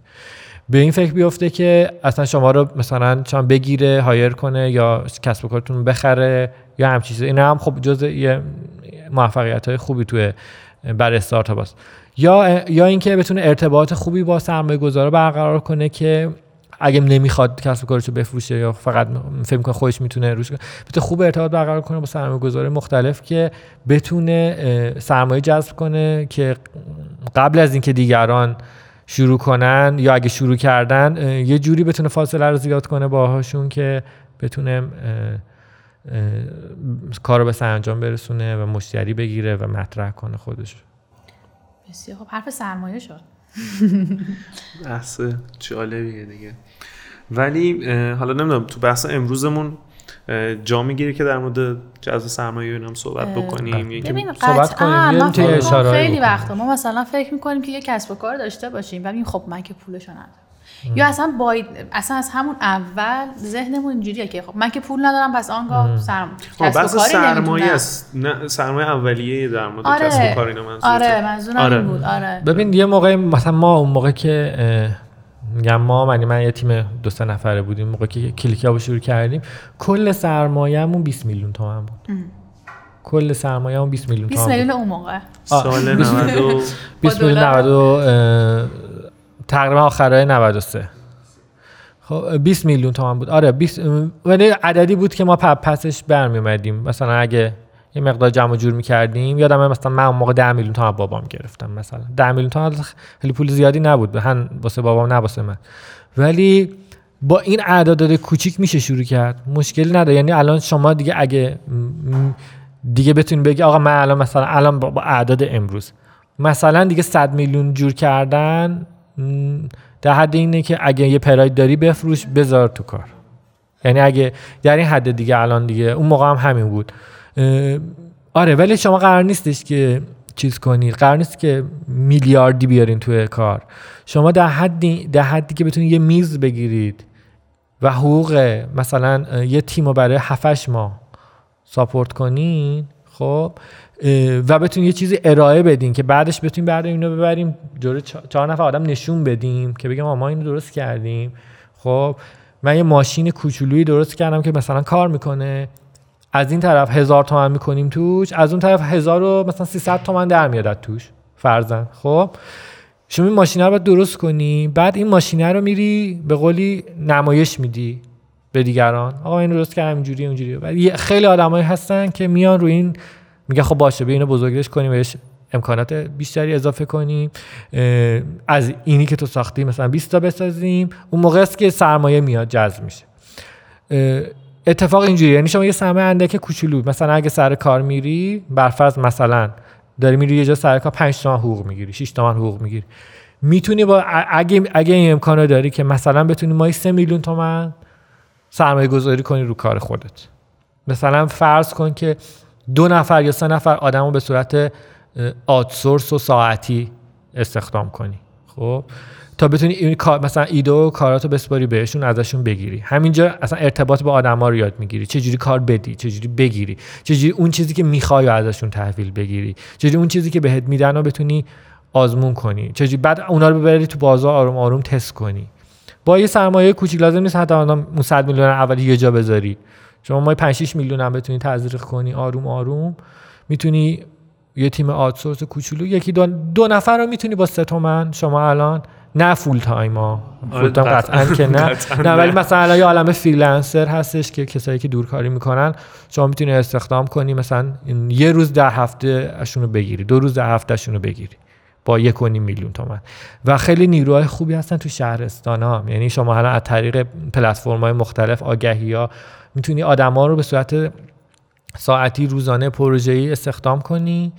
به این فکر بیفته که اصلا شما رو مثلا چون بگیره هایر کنه یا کسب و کارتون بخره یا هم چیزی. اینا هم خب جز یه موفقیت های خوبی توی بر استارتاپ است یا یا اینکه بتونه ارتباط خوبی با سرمایه گذار برقرار کنه که اگه نمی‌خواد کسب کارشو بفروشه یا فقط فکر کنه خودش می‌تونه روش بتونه خوب ارتباط برقرار کنه با سرمایه گذاری مختلف که بتونه سرمایه جذب کنه که قبل از اینکه دیگران شروع کنن یا اگه شروع کردن یه جوری بتونه فاصله رو زیاد کنه باهاشون که بتونه کار رو به سرانجام برسونه و مشتری بگیره و مطرح کنه خودش بسیار خب حرف سرمایه شد. بحث جالبیه دیگه. ولی حالا نمی‌دونم تو بحث امروزمون جا می‌گیری که در مورد جذب سرمایه هم صحبت بکنیم؟ ببین صحبت کنیم خیلی وقتا. ما مثلا فکر می‌کنیم که یه کسب و کار داشته باشیم. و خب من که پولشو ندارم. یا اصلا باید اصلا از همون اول ذهنمون اینجوریه که خب من که پول ندارم پس آنگاه سرم خب کسب سرمایه است. نه سرمایه اولیه در مورد آره. کسب و کار اینا منظور آره منظورم آره. این بود. آره. ببین یه موقع مثلا ما اون موقع که میگم ما من من یه تیم دو سه نفره بودیم موقع که کلیک شروع کردیم کل سرمایه‌مون 20 میلیون تومن بود. کل سرمایه‌مون 20 میلیون 20 تومن میلیون اون موقع. سال 20 92 20 میلیون 90 و، اه، تقریبا آخرای 93 خب 20 میلیون تومان بود. آره 20 ولی عددی بود که ما پسش برمی اومدیم مثلا اگه یه مقدار جمع جور می‌کردیم یادم مثلا من اون موقع 10 میلیون تومان بابام گرفتم مثلا. 10 میلیون تومان خیلی پول زیادی نبود. هم واسه بابام نه واسه من. ولی با این اعداد کوچیک میشه شروع کرد. مشکلی نداره. یعنی الان شما دیگه اگه دیگه بتونید بگی آقا من الان مثلا الان با اعداد امروز. مثلا دیگه 100 میلیون جور کردن در حد اینه که اگه یه پراید داری بفروش بذار تو کار. یعنی اگه در این حد دیگه الان دیگه اون موقع هم همین بود. آره ولی شما قرار نیستش که چیز کنید قرار نیست که میلیاردی بیارین توی کار. شما در حدی در حدی که بتونید یه میز بگیرید و حقوق مثلا یه تیم رو برای 7 ماه ساپورت کنین خب و بتونین یه چیزی ارائه بدین که بعدش بتونیم بعد اینو ببریم جلو چه- چهار نفر آدم نشون بدیم که بگم ما اینو درست کردیم. خب من یه ماشین کوچولویی درست کردم که مثلا کار می‌کنه. از این طرف هزار تومن می‌کنیم توش از اون طرف هزار و مثلا 300 تومن در میاد توش فرزن خب شما این ماشینه رو باید درست کنی بعد این ماشینه رو میری به قولی نمایش میدی به دیگران. آقا این درست کردم اینجوری اونجوری. خیلی آدمایی هستن که میان روی این میگه خب باشه به اینو بزرگش کنیم بهش امکانات بیشتری اضافه کنیم. از اینی که تو ساختی مثلا 20 تا بسازیم اون موقع است که سرمایه میاد جذب میشه. اتفاق اینجوری یعنی شما یه سرمایه اندک کوچولو مثلا اگه سر کار میری برفرض مثلا داری میری یه جا سر کار 5 تومن حقوق می‌گیری 6 تومن حقوق می‌گیری. می‌تونی با اگه اگه این امکانو داری که مثلا بتونی ماهی 3 میلیون تومن سرمایه گذاری کنی رو کار خودت. مثلا فرض کن که دو نفر یا سه نفر آدم رو به صورت آتسورس و ساعتی استخدام کنی. خب؟ تا بتونی این کار مثلا ایده و کاراتو بسپاری بهشون ازشون بگیری. همینجا اصلا ارتباط با آدما رو یاد می‌گیری. چجوری کار بدی چجوری بگیری. چجوری اون چیزی که می‌خوای ازشون تحویل بگیری. چجوری اون چیزی که بهت میدن رو بتونی آزمون کنی. چجوری بعد اونا رو ببری تو بازار آروم آروم تست کنی. با یه سرمایه کوچیک لازم نیست حتی اون 100 میلیون اول یه جا بذاری. شما ما 5 6 میلیون هم بتونی تزریق کنی آروم آروم می‌تونی یه تیم outsource کوچولو یکی دو, دو نفر رو می‌تونی با سه تومن شما الان نه full time ها آره، full time قطعاً. که نه نه ولی. مثلا الان یه عالم freelancer هستش که کسایی که دورکاری می‌کنن شما می‌تونی استخدام کنی مثلا یه روز در هفته اشون رو بگیری دو روز در هفته اشون رو بگیری با یک و نیم میلیون تومن و خیلی نیروهای خوبی هستن تو شهرستان ها یعنی شما الان از طریق پلتفرم های مختلف آگهی ها می‌تونی آدما رو به صورت ساعتی روزانه پروژه‌ای استخدام کنی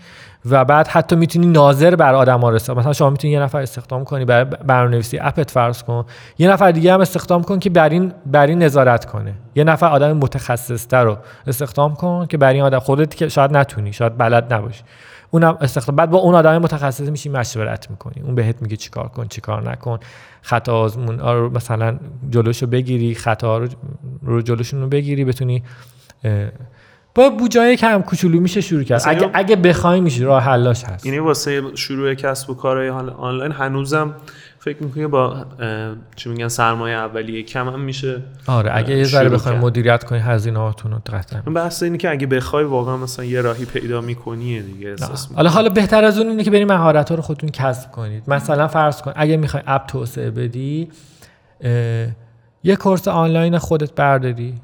و بعد حتی می‌تونی ناظر بر آدم ها مثلا شما می‌تونی یه نفر استخدام کنی برای برنامه‌نویسی اپت فرض کن. یه نفر دیگه هم استخدام کن که بر این بر این نظارت کنه. یه نفر آدم متخصصتر رو استخدام کن که بر این آدم خودت که شاید نتونی شاید بلد نباشی. اونم استخدام بعد با اون آدم متخصص میشی مشورت می‌کنی. اون بهت میگه چیکار کن چیکار نکن. خطا آزمون ها رو مثلا جلوشو بگیری خطا رو, رو جلوشون رو بگیری بتونی با بوجای کم کوچولو میشه شروع کرد. اگه اگه بخوای میشه راه حلاش هست. یعنی واسه شروع کسب و کارهای آنلاین هنوزم فکر می‌کنی با چی میگن سرمایه اولیه کم هم میشه؟ آره اگه یه ذره بخوای. مدیریت کنی هزینه هاتون رو قطعا. بحث اینه که اگه بخوای واقعا مثلا یه راهی پیدا می‌کنی دیگه احساس حالا حالا بهتر از اون اینه که بریم مهارت ها رو خودتون کسب کنید. مثلا فرض کن اگه می‌خوای اپ توسعه بدی یه کورس آنلاین خودت برداری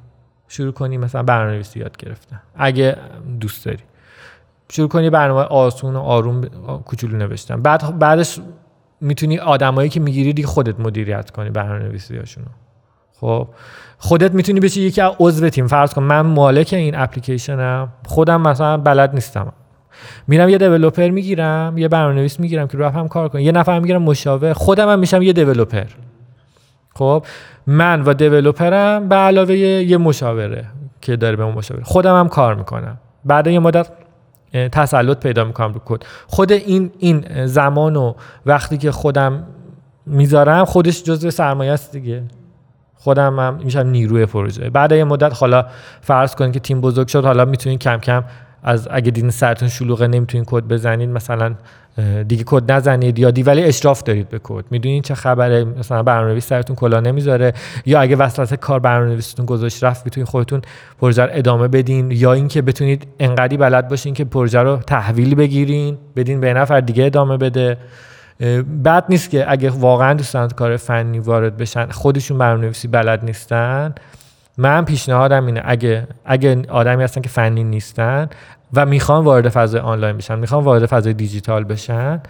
شروع کنی مثلا برنامه‌نویسی یاد گرفتن اگه دوست داری. شروع کنی برنامه آسون و آروم کوچولو نوشتن. بعد بعدش می‌تونی آدمایی که می‌گیری دیگه خودت مدیریت کنی برنامه‌نویسی هاشونو خب خودت می‌تونی بشی یکی از عضو تیم. فرض کن من مالک این اپلیکیشنم خودم مثلا بلد نیستم. میرم یه دیولپر می‌گیرم یه برنامه‌نویس می‌گیرم که رو هم کار کنه یه نفر می‌گیرم مشاور خودم هم میشم یه دیولپر. خب من و دیولپرم به علاوه یه مشاوره که داره به اون مشاوره. خودم هم کار می‌کنم. بعد یه مدت تسلط پیدا می‌کنم رو کد. خود این این زمان و وقتی که خودم می‌ذارم خودش جزء سرمایه است دیگه. خودم هم میشم نیروی پروژه. بعد یه مدت حالا فرض کنید که تیم بزرگ شد حالا می‌تونید کم کم از اگه دیدین سرتون شلوغه نمی‌تونین کد بزنید مثلا دیگه کد نزنید یا دی ولی اشراف دارید به کد. می‌دونین چه خبره؟ مثلا برنامه‌نویس سرتون کلا نمی‌ذاره. یا اگه وسط کار برنامه‌نویستون گذاشت رفت می‌تونین خودتون پروژه رو ادامه بدین. یا اینکه بتونید انقدی بلد باشین که پروژه رو تحویل بگیرین بدین به نفر دیگه ادامه بده. بد نیست که اگه واقعا دوستان کار فنی وارد بشن خودشون برنامه‌نویسی بلد نیستن. من پیشنهادم اینه اگه اگه آدمی هستن که فنی نیستن و می‌خوان وارد فضای آنلاین بشن می‌خوان وارد فضای دیجیتال بشن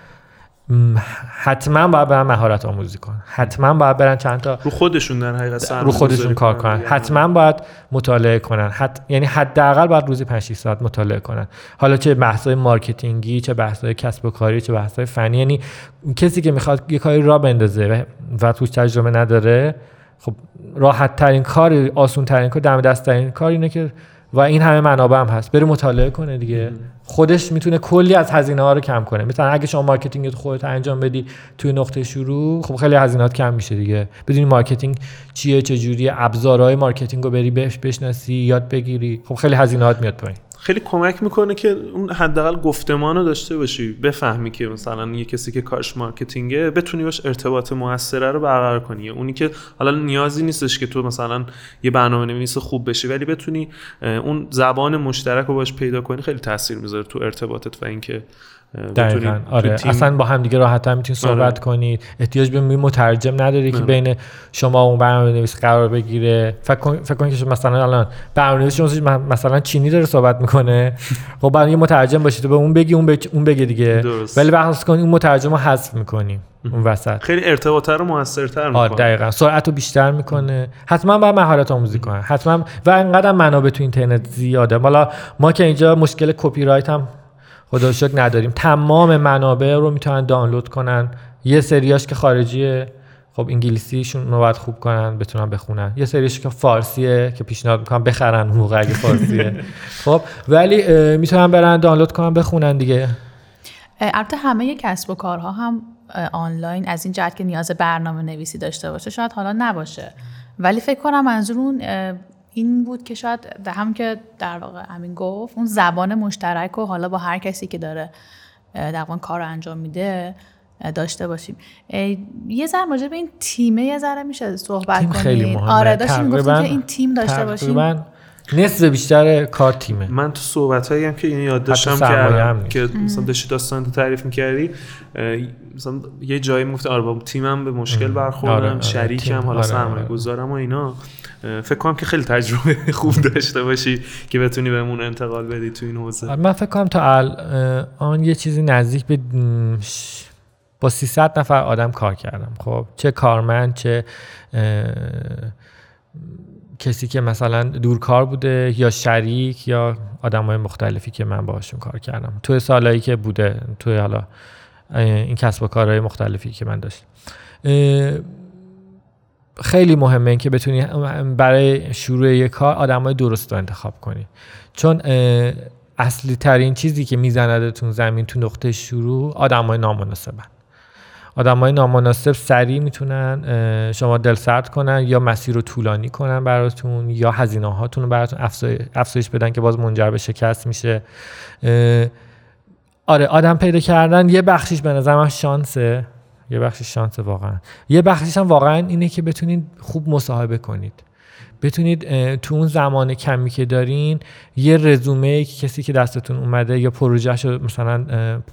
حتما باید برن مهارت آموزی کنن. حتما باید برن چند تا رو خودشون در حقیقت رو خودشون کار کنن. حتما باید مطالعه کنن. حت... یعنی حداقل باید روزی 5 ساعت مطالعه کنن. حالا چه بحث‌های marketing ی چه بحث‌های کسب و کاری چه بحث‌های فنی. یعنی کسی که می‌خواد یه کاری راه بندازه و توش تجربه نداره خب راحت ترین کار آسون ترین کار دم دست ترین کار اینه که و این همه منابع هم هست. بره مطالعه کنه دیگه. خودش می‌تونه کلی از هزینه ها رو کم کنه. مثلا اگه شما marketing خودت انجام بدی توی نقطه شروع خب خیلی هزینات کم میشه دیگه. بدونی marketing چیه چه جوریه ابزارهای marketing رو بری بهش بشناسی یاد بگیری. خب خیلی هزینات میاد پایین. خیلی کمک می‌کنه که اون حداقل گفتمان رو داشته باشی. بفهمی که مثلا یه کسی که کارش marketing ه بتونی باش ارتباط موثره رو برقرار کنی. اونی که حالا نیازی نیستش که تو مثلا یه برنامه نویس خوب بشی ولی بتونی اون زبان مشترک رو باش پیدا کنی خیلی تاثیر می‌ذاره تو ارتباطت و اینکه دقیقا. آره. اصلا با هم دیگه راحت هم می‌تونید صحبت آره. کنید احتیاج به مترجم نداری که بین شما و اون برنامه نویس قرار بگیره. فکر کن فکر کن که مثلا الان برنامه نویس شما مثلا چینی داره صحبت می‌کنه. خب برای یه مترجم باشید تو به اون بگی اون, اون بگه دیگه. درست. ولی بحث کنی اون مترجم رو حذف می‌کنیم. اون وسط. خیلی ارتباطه رو موثرتر می‌کنه. آره دقیقاً. سرعت رو بیشتر می‌کنه. حتما باید مهارت آموزی کنه حتما و انقدر منابع تو اینترنت زیاده. حالا ما که اینجا مشکل کپی رایت هم خدا شکر نداریم. تمام منابع رو می‌تونن دانلود کنن. یه سریاش که خارجیه. خب انگلیسیشون رو باید خوب کنن بتونن بخونن. یه سریش که فارسیه که پیشنهاد می‌کنم بخرن موقع اگه فارسیه. خب ولی می‌تونن برن دانلود کنن بخونن دیگه. البته همه کسب و کارها هم آنلاین از این جهت که نیاز برنامه نویسی داشته باشه شاید حالا نباشه. ولی فکر کنم منظور اون این بود که شاید هم که در واقع همین گفت اون زبان مشترک و حالا با هر کسی که داره در کار رو انجام میده داشته باشیم. یه ذره راجع به این تیمه یه ذره میشه صحبت تیم خیلی مهمه. آره داشتیم گفتیم که این تیم داشته باشیم. نصف بیشتر کار تیمه. من تو صحبت هایی هم که این یاد داشتم کردم که مثلا داشتی داستان تعریف می‌کردی مثلا یه جایی می‌گفت آره با تیمم به مشکل برخوردم آره، آره، شریکم حالا آره، سرمایه آره. گذارم و اینا. فکر کنم که خیلی تجربه خوب داشته باشی که بتونی بهمون انتقال بدی تو این حوزه. من فکر کنم تا الان یه چیزی نزدیک به با 300 نفر آدم کار کردم. خب چه کارمند چه کسی که مثلا دورکار بوده یا شریک یا آدم های مختلفی که من باشون کار کردم. توی سالهایی که بوده توی حالا این کسب و کارهای مختلفی که من داشتم. خیلی مهمه که بتونی برای شروع یک کار آدم های درست رو انتخاب کنی. چون اصلی ترین چیزی که میزندتون زمین تو نقطه شروع آدم های نامناسبن. آدم های نامناسب سریع می‌تونن شما دل سرد کنن یا مسیر رو طولانی کنن براتون یا هزینه هاتون رو براتون افزایش بدن که باز منجر به شکست میشه. آره آدم پیدا کردن یه بخشیش به نظر من شانسه. یه بخشش شانس واقعا. یه بخشش هم واقعا اینه که بتونید خوب مصاحبه کنید. بتونید تو اون زمان کمی که دارین یه رزومه کسی که دستتون اومده یا پروژهش رو مثلا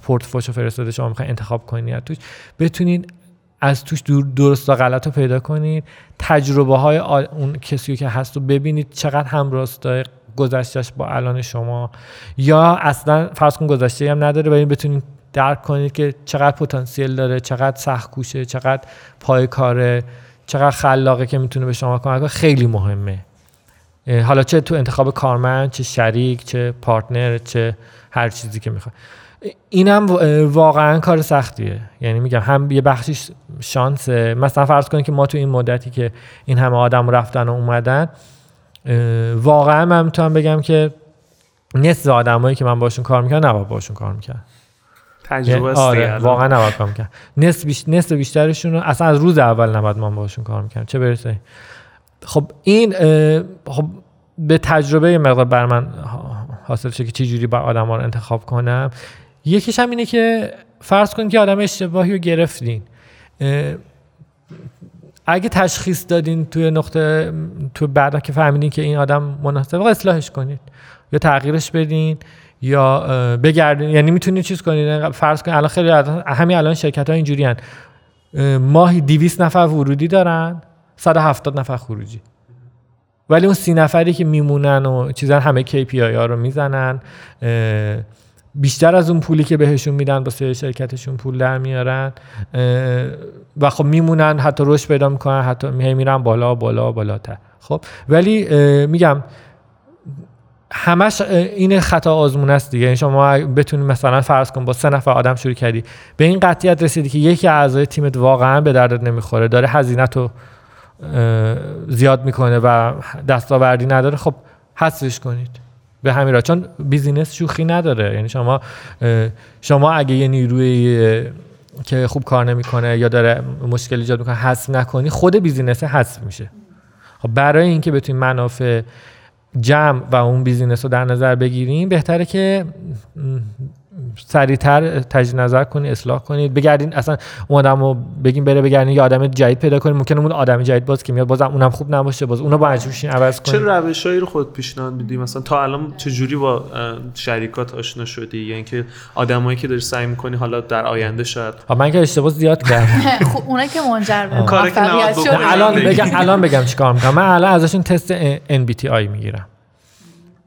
پورتفولیو فرستاده شما می‌خواین انتخاب کنید توش بتونید از توش درست و غلط رو پیدا کنید تجربه های اون کسی که هست رو ببینید چقدر همراستای گذشتهش با الان شما. یا اصلا فرض کن گذشته هم نداره ولی بتونید درک کنید که چقدر پتانسیل داره چقدر سخت کوشه چقدر پای کاره چقدر خلاقه که می‌تونه به شما کمک کنه خیلی مهمه. حالا چه تو انتخاب کارمند چه شریک چه پارتنر چه هر چیزی که می‌خواد اینم واقعا کار سختیه. یعنی میگم هم یه بخشیش شانسه. مثلا فرض کنید که ما تو این مدتی که این همه آدم رفتن و اومدن واقعا من می‌تونم بگم که نصف آدمایی که من باشون کار می‌کنم نباید باشون کار می‌کنم تجربه آره واقعا نباید کار می‌کنم نصف, بیش... نصف بیشترشون اصلا از روز اول نباید من باشون کار می‌کنم چه برسه؟ خب این خب به تجربه مقدار بر من حاصل که چه جوری با آدم ها رو انتخاب کنم. یکیش هم اینه که فرض کن که آدم اشتباهی رو گرفتین. اگه تشخیص دادین توی نقطه تو بعدا که فهمیدین که این آدم مناسبه اصلاحش کنید یا تغییرش بدین. یا بگردین. یعنی می‌تونید چیز کنید فرض کنید الان خیلی همین الان شرکت ها اینجوری هن. ماهی 200 نفر ورودی دارن 170 نفر خروجی. ولی اون سی نفری که میمونن و چیزن همه KPI ها رو می‌زنن بیشتر از اون پولی که بهشون میدن واسه شرکتشون پول در میارن. و خب میمونن حتی رشد پیدا می‌کنن حتی میرن بالا بالا بالاتر. خب ولی میگم همش این خطا آزمون است دیگه. یعنی شما بتونید مثلا فرض کن با سه نفر آدم شروع کردی به این قطعیت رسیدی که یکی اعضای تیمت واقعا به دردت نمی‌خوره داره هزینه تو زیاد می‌کنه و دستاوردی نداره خب حذفش کنید. به همین راه چون بیزینس شوخی نداره. یعنی شما شما اگه یه نیروی که خوب کار نمی‌کنه یا داره مشکل ایجاد می‌کنه حذف نکنی خود business حذف میشه. خب برای اینکه بتونید منافع جمع و اون business رو در نظر بگیریم بهتره که سریعتر تجدید نظر کنید اصلاح کنید بگردین اصلا اون آدم رو بگیم بره بگردین یه آدم جدید پیدا کنید ممکنه اون آدم جدید باز که میاد بازم اونم خوب نباشه. باز اونو با عجبشین عوض کنید چه روشایی رو خود پیشنهاد میدی؟ مثلا تا الان چه جوری با شریکات آشنا شدی؟ یا اینکه آدمایی که داری سعی می‌کنی حالا در آینده شاید من که اشتباه زیاد کردم. خب اونایی که منجر به الان بگم الان بگم چیکار می‌کنم. من الان ازشون تست MBTI می‌گیرم.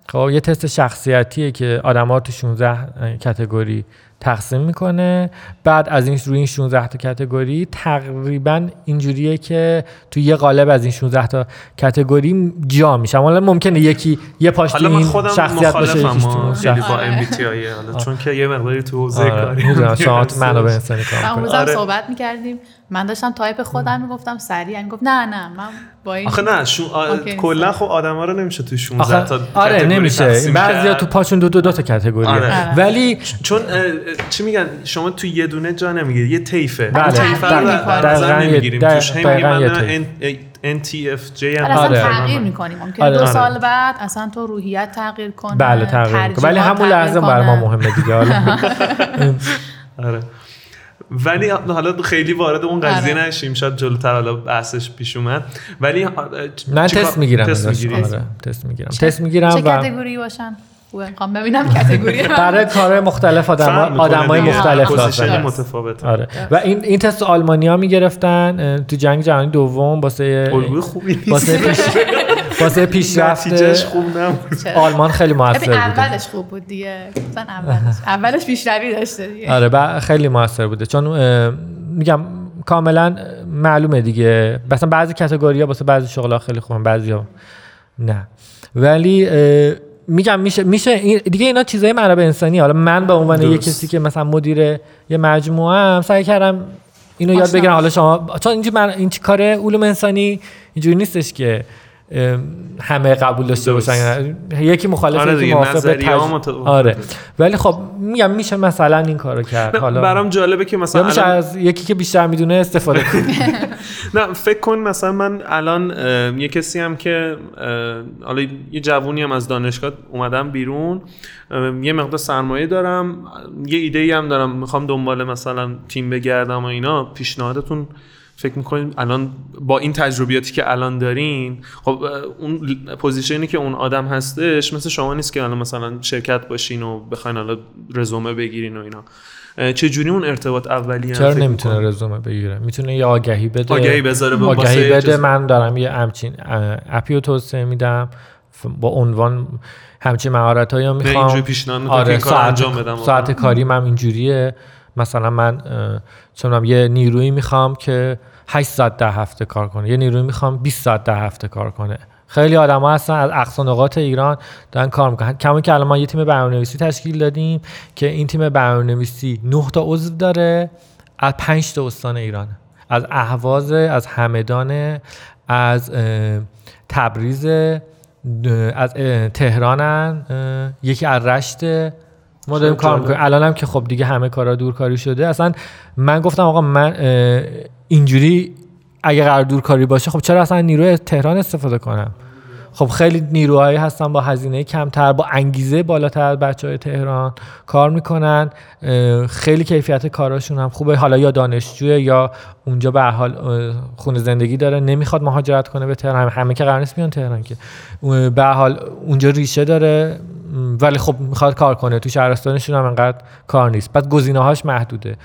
خب یه تست شخصیتیه که آدما تو 16 کتگوری تقسیم می‌کنه. بعد از این روی این 16 تا کتگوری تقریبا اینجوریه که تو یه قالب از این 16 تا category جا میشه. حالا ممکنه یکی یه پاش تو این شخصیت باشه یکیش تو با ام تی حالا چون که یه مقداری تو حوزه آره. کاری می‌دونم. شما تو منابع انسانی کار آره. صحبت می‌کردیم. من داشتم تایپ خودم می‌گفتم سریع گفت نه نه من با این آخه نه شو... کلا خب آدما رو نمیشه تو 16 تا آره نمیشه. بعضیا تو پاشون دو دو دو تا category آره. ولی چون چی میگن؟ شما تو یه دونه جا نمی‌گیری یه طیفه. بله. طیفه رو در نمی‌گیریم. توش هم NTFJ هم آره. تغییر می‌کنیم ممکنه آره. دو سال بعد اصلا تو روحیت تغییر کنه بله تغییر کنه ولی همون لحظه برای ما مهمه دیگه آره. ولی حالا خیلی وارد اون قضیه آره. نشیم شاید جلوتر حالا بحثش پیش اومد. ولی من تست می‌گیرم تست می‌گیرم آره. تست می‌گیرم. تست می‌گیرم چه کاتگوری باشن؟ خوام ببینم کاتگوری. برای کار مختلف آدم آدمای مختلف متفاوت آره. و این این تست آلمانیا می‌گرفتن تو جنگ جهانی دوم واسه الگوی خوبی واسه پیش واسه پیشرفت خوب نبود. آلمان خیلی موثر بود اولش خوب بود دیگه. اولش اولش پیشروی داشته دیگه. آره خیلی موثر بوده. چون میگم کاملا معلومه دیگه. مثلا بعضی کاتگوری ها واسه بعضی شغلا خیلی خوبن بعضی ها نه. ولی میگم میشه میشه دیگه اینا چیزای منابع انسانی. حالا من به عنوان یه کسی که مثلا مدیر یه مجموعه هم سعی کردم اینو یاد بگیرم. حالا شما چون اینجا من این کار علوم انسانی اینجوری نیستش که. همه قبول داشته باشن یکی مخالف آره یکی موافق آره. ولی خب میگم میشه مثلا این کارو کرد. حالا برام جالبه که مثلا میشه از یکی که بیشتر می‌دونه استفاده کنی نه فکر کن مثلا من الان یه کسی هم که حالا یه جوونی هم از دانشگاه اومدم بیرون یه مقدار سرمایه دارم یه ایده ای هم دارم می‌خوام دنبال مثلا تیم بگردم و اینا پیشنهادتون فکر می‌کنید الان با این تجربیاتی که الان دارین خب اون پوزیشنی که اون آدم هستش مثل شما نیست که الان مثلا شرکت باشین و بخواین الان رزومه بگیرین و اینا. چه جوری اون ارتباط اولیه چرا نمی‌تونه رزومه بگیره؟ می‌تونه یه آگهی بده. آگهی بذاره آگهی بده من دارم یه همچین اپی رو توسعه میدم با عنوان همچین مهارت هایی می‌خوام. اینجوری پیشنهاد آره کار انجام بدم. ساعت کاریم هم اینجوریه. مثلا من چون یه نیرویی می‌خوام که 8 ساعت در هفته کار کنه یه نیروی می‌خوام 20 ساعت در هفته کار کنه. خیلی آدم ها هستن از اقصا نقاط ایران دارن کار می‌کنن. کما که الان ما یه تیم برنامه‌نویسی تشکیل دادیم که این تیم برنامه‌نویسی 9 تا عضو داره از 5 تا استان ایران از اهواز از همدان از تبریز از تهرانن یکی از رشت ما داریم کار می‌کنیم. الان هم که خب دیگه همه کارا دورکاری شده. اصلا من گفتم آقا من اینجوری اگه قرار دورکاری باشه خب چرا اصلا نیروی تهران استفاده کنم؟ خب خیلی نیروهایی هستن با هزینه کمتر با انگیزه بالاتر از بچه های تهران کار می‌کنن. خیلی کیفیت کاراشون هم خوبه. حالا یا دانشجوه یا اونجا به حال خونه زندگی داره. نمی‌خواد مهاجرت کنه به تهران. همه که قرار نیست بیان تهران که. به حال اونجا ریشه داره. ولی خب می‌خواد کار کنه. تو شهرستانشون هم انقدر کار نیست. بعد گزینه هاش محدوده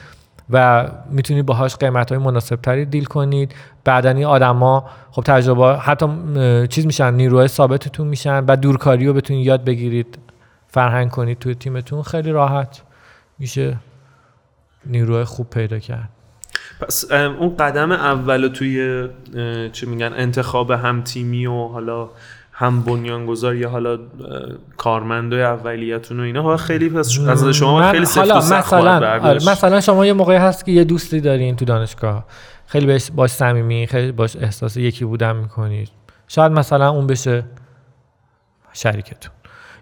و می‌تونید باهاش قیمت های مناسب تری دیل کنید. بعدن این آدما خب تجربه حتی چیز میشن نیروهای ثابتتون میشن و دورکاری رو بتونید یاد بگیرید. فرهنگ کنید توی تیمتون. خیلی راحت میشه نیروهای خوب پیدا کرد. پس اون قدم اول توی چه میگن انتخاب هم تیمی و حالا هم بنیانگذار یا حالا کارمندای اولیتون و اینا خیلی پس از شما خیلی سفت و مثلا آره، مثلا شما یه موقعی هست که یه دوستی دارین تو دانشگاه. خیلی بهش باش صمیمی خیلی باش احساس یکی بودن می‌کنید شاید مثلا اون بشه شریکتون.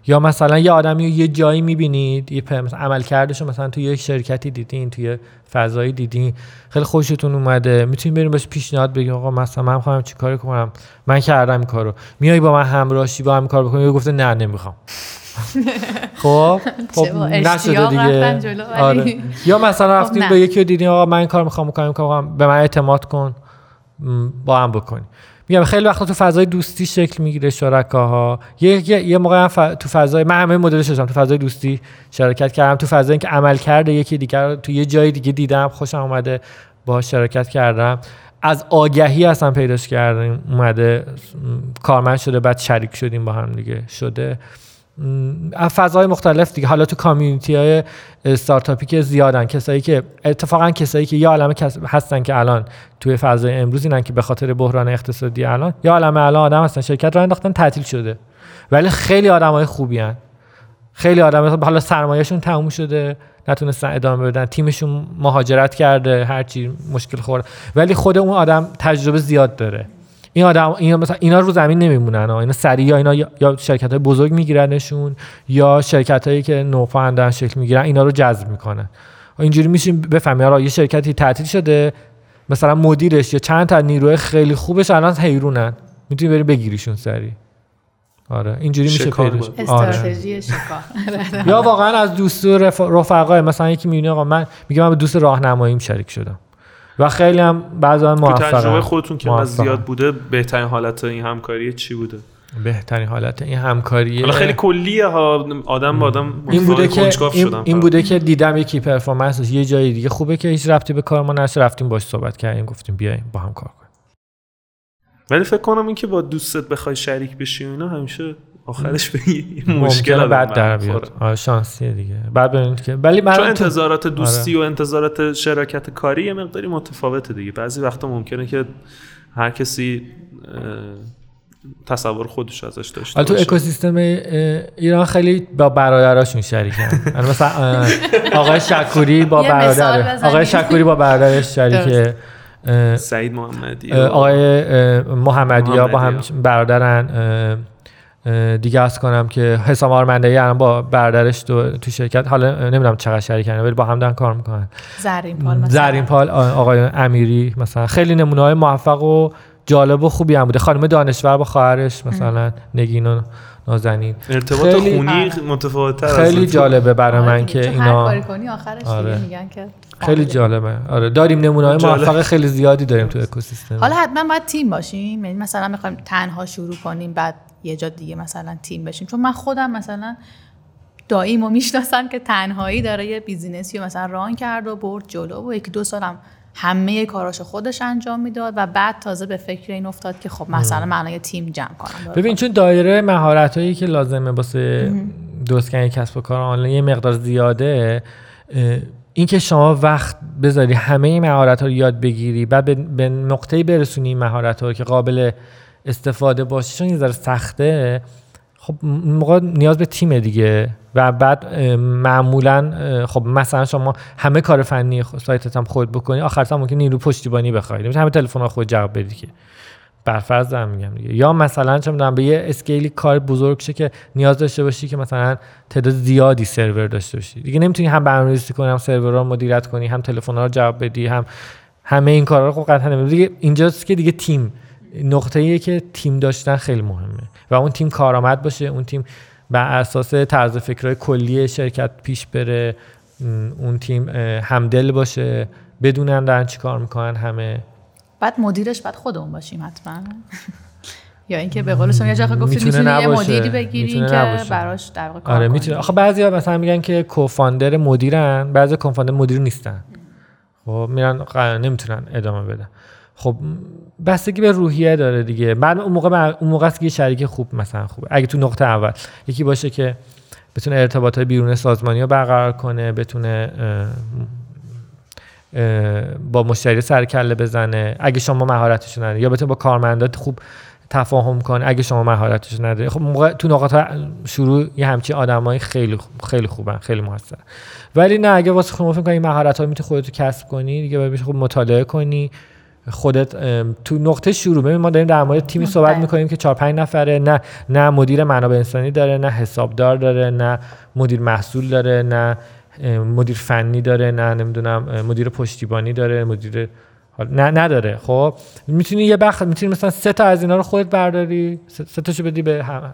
یا مثلا یه آدمی رو یه جایی می‌بینید یه عمل کردش مثلا تو یه شرکتی دیدین توی فضایی دیدین خیلی خوشتون اومده می‌تونید بریم بهش پیشنهاد بگیم آقا مثلا من می‌خوام چیکار کنم؟ من کردم این کارو میای با من همراهی با هم کار بکنی یا گفته نه نمی‌خوام. خب؟ خب نشده دیگه. آره. یا مثلا رفتیم خب به یکی دیدیم آقا من این کار می‌خوام بکنم به من اعتماد کن با هم بکنیم میگم خیلی وقتا تو فضای دوستی شکل می‌گیره شرکاها. یه یه, یه موقع هم تو فضای من همه مدل شدم تو فضای دوستی شرکت کردم. تو فضای اینکه عمل کرده یکی دیگر تو یه جای دیگه دیدم. خوشم اومده با شرکت کردم. از آگهی اصلا پیداش کردیم. اومده کارمند شده بعد شریک شدیم با هم دیگه. شده. فضای مختلف دیگه. حالا تو کامیونیتی های استارتاپی که زیادن کسایی که اتفاقا کسایی که یا عالمه هستن که الان توی فضای امروز اینن که به خاطر بحران اقتصادی الان یا عالمه الان آدم هستن شرکت رو انداختن تعطیل شده. ولی خیلی آدم های خوبی هن. خیلی آدم حالا سرمایهشون تموم شده نتونستن ادامه بدن تیمشون مهاجرت کرده هرچی مشکل خورده ولی خود اون آدم تجربه زیاد داره. این آدم اینا مثلا اینا رو زمین نمیمونن اینا سریع یا اینا یا شرکت های بزرگ میگیرنشون یا شرکت هایی که نوفندن شکل می‌گیرن اینا رو جذب می‌کنن. اینجوری میشیم بفهمی آره یه شرکتی تعطیل شده مثلا مدیرش یا چند تا نیروی خیلی خوبش الان حیرونن. می‌تونی بری بگیریشون سریع. آره اینجوری میشه پیداش استراتژی یا واقعا از دوست رفقای مثلا یکی می‌بینه آقا من میگه من به دوست راهنماییم شریک شدم. و خیلی هم بعضا موفق تجربه خودتون که از زیاد بوده بهترین حالت این همکاری چی بوده؟ بهترین حالت این همکاری حالا خیلی کلیه ها آدم با آدم این بوده که این, این بوده که دیدم یکی پرفورمنسش یه جای دیگه خوبه که هیچ رفتی به کار ما نشه رفتیم باش صحبت کردیم گفتیم بیایم با هم کار کنیم. ولی فکر کنم اینکه با دوستت بخوای شریک بشی اینا همیشه آخرش به مشکل بعد در بیاد. آره شانسیه دیگه. بعد ببینید که ولی چون انتظارات دوستی آره. و انتظارات شراکت کاری یه مقداری متفاوته دیگه. بعضی وقتا ممکنه که هر کسی تصور خودش ازش داشته تو اکوسیستم ایران خیلی با برادراشون شریکن. یعنی مثلا آقای شکوری با برادر آقای شکوری با برادرش شریکه. سعید محمدی آقای محمدی ها با هم برادرن. دیگه از کنم که حسام آرمندهی الان با برادرش تو, تو شرکت حالا نمی‌دونم چقدر شریکن ولی با هم دارن کار می‌کنن. زرین پال مثلا. زرین پال آقای امیری مثلا. خیلی نمونه های موفق و جالب و خوبی هم بوده. خانم دانشور با خواهرش مثلا نگین و نازنین. ارتباط خیلی خونی متفاوت خیلی جالبه برای من که اینا هر کاری کنی آخرش آره. میگن که خیلی جالبه. آره داریم نمونه های موفق خیلی زیادی داریم تو اکوسیستم. حالا حتما باید تیم باشیم. یعنی مثلا می‌خوایم تنها شروع کنیم بعد یه جا دیگه مثلا تیم بشیم. چون من خودم مثلا داییمو می‌شناسم که تنهایی داره یه بیزینسی مثلا ران کرد و برد جلو و یکی دو سالم همه کاراشو خودش انجام می‌داد و بعد تازه به فکر این افتاد که خب مثلا من یه تیم جمع کنم. ببین چون دایره مهارت هایی که لازمه واسه درست کسب و کار آنلاین یه مقدار زیاده اینکه شما وقت بذاری همه مهارت ها رو یاد بگیری بعد به نقطه برسونی مهارت ها که قابل استفاده باشه چون یه ذره سخته. خب موقع نیاز به تیم دیگه. و بعد معمولا خب مثلا شما همه کار فنی سایتت هم خود بکنی آخر هم ممکن نیرو پشتیبانی بخواید همه تلفن خود جواب بدی که. برفرض دارم میگم دیگه. یا مثلا چه می‌دونم به یه اسکیلی کار بزرگ شه که نیاز داشته باشی که مثلا تعداد زیادی سرور داشته باشی. دیگه نمی‌تونی هم برنامه‌ریزی کنی هم سرور رو مدیریت کنی هم تلفن رو جواب بدی هم همه این کارا رو خب قطعا دیگه اینجاست که دیگه تیم نقطه ایه که تیم داشتن خیلی مهمه و اون تیم کارآمد باشه اون تیم بر اساس طرز فکرهای کلی شرکت پیش بره اون تیم همدل باشه بدونن دارن چی کار می‌کنن همه. بعد مدیرش بعد خودمون باشیم حتما. یا اینکه به قول شما یه جایی گفتید می‌تونه یه مدیری بگیرین که براش در واقع آره می‌تونه. آخه بعضیا مثلا میگن که کوفاندر مدیرن بعضی کوفاندر مدیر نیستن. خب میرن نمی‌تونن ادامه بدن. خب بستگی به روحیه داره دیگه. بعد اون موقع اون موقع است که شریک خوب مثلا خوبه. اگه تو نقطه اول یکی باشه که بتونه ارتباطات بیرون سازمانی رو برقرار کنه بتونه با مشتری سر کله بزنه اگه شما مهارتش نداری یا بتونه با کارمندات خوب تفاهم کنه اگه شما مهارتش نداری. خب موقع تو نقاط شروع یه همچین آدمای خیلی خیلی خوبن خیلی موثر ولی نه اگه واسه خودت فکر کنی مهارت ها می‌تونی خودت کسب کنی دیگه باید خوب مطالعه کنی. خودت تو نقطه شروع. ببین ما داریم در مورد تیمی صحبت می‌کنیم که 4 5 نفره نه نه مدیر منابع انسانی داره نه حسابدار داره نه مدیر محصول داره نه مدیر فنی داره نه نمی‌دونم مدیر پشتیبانی داره مدیر نه نداره. خب می‌تونی یه بخش می‌تونی مثلا سه تا از اینا رو خودت برداری؟ سه تاشو بدی به هم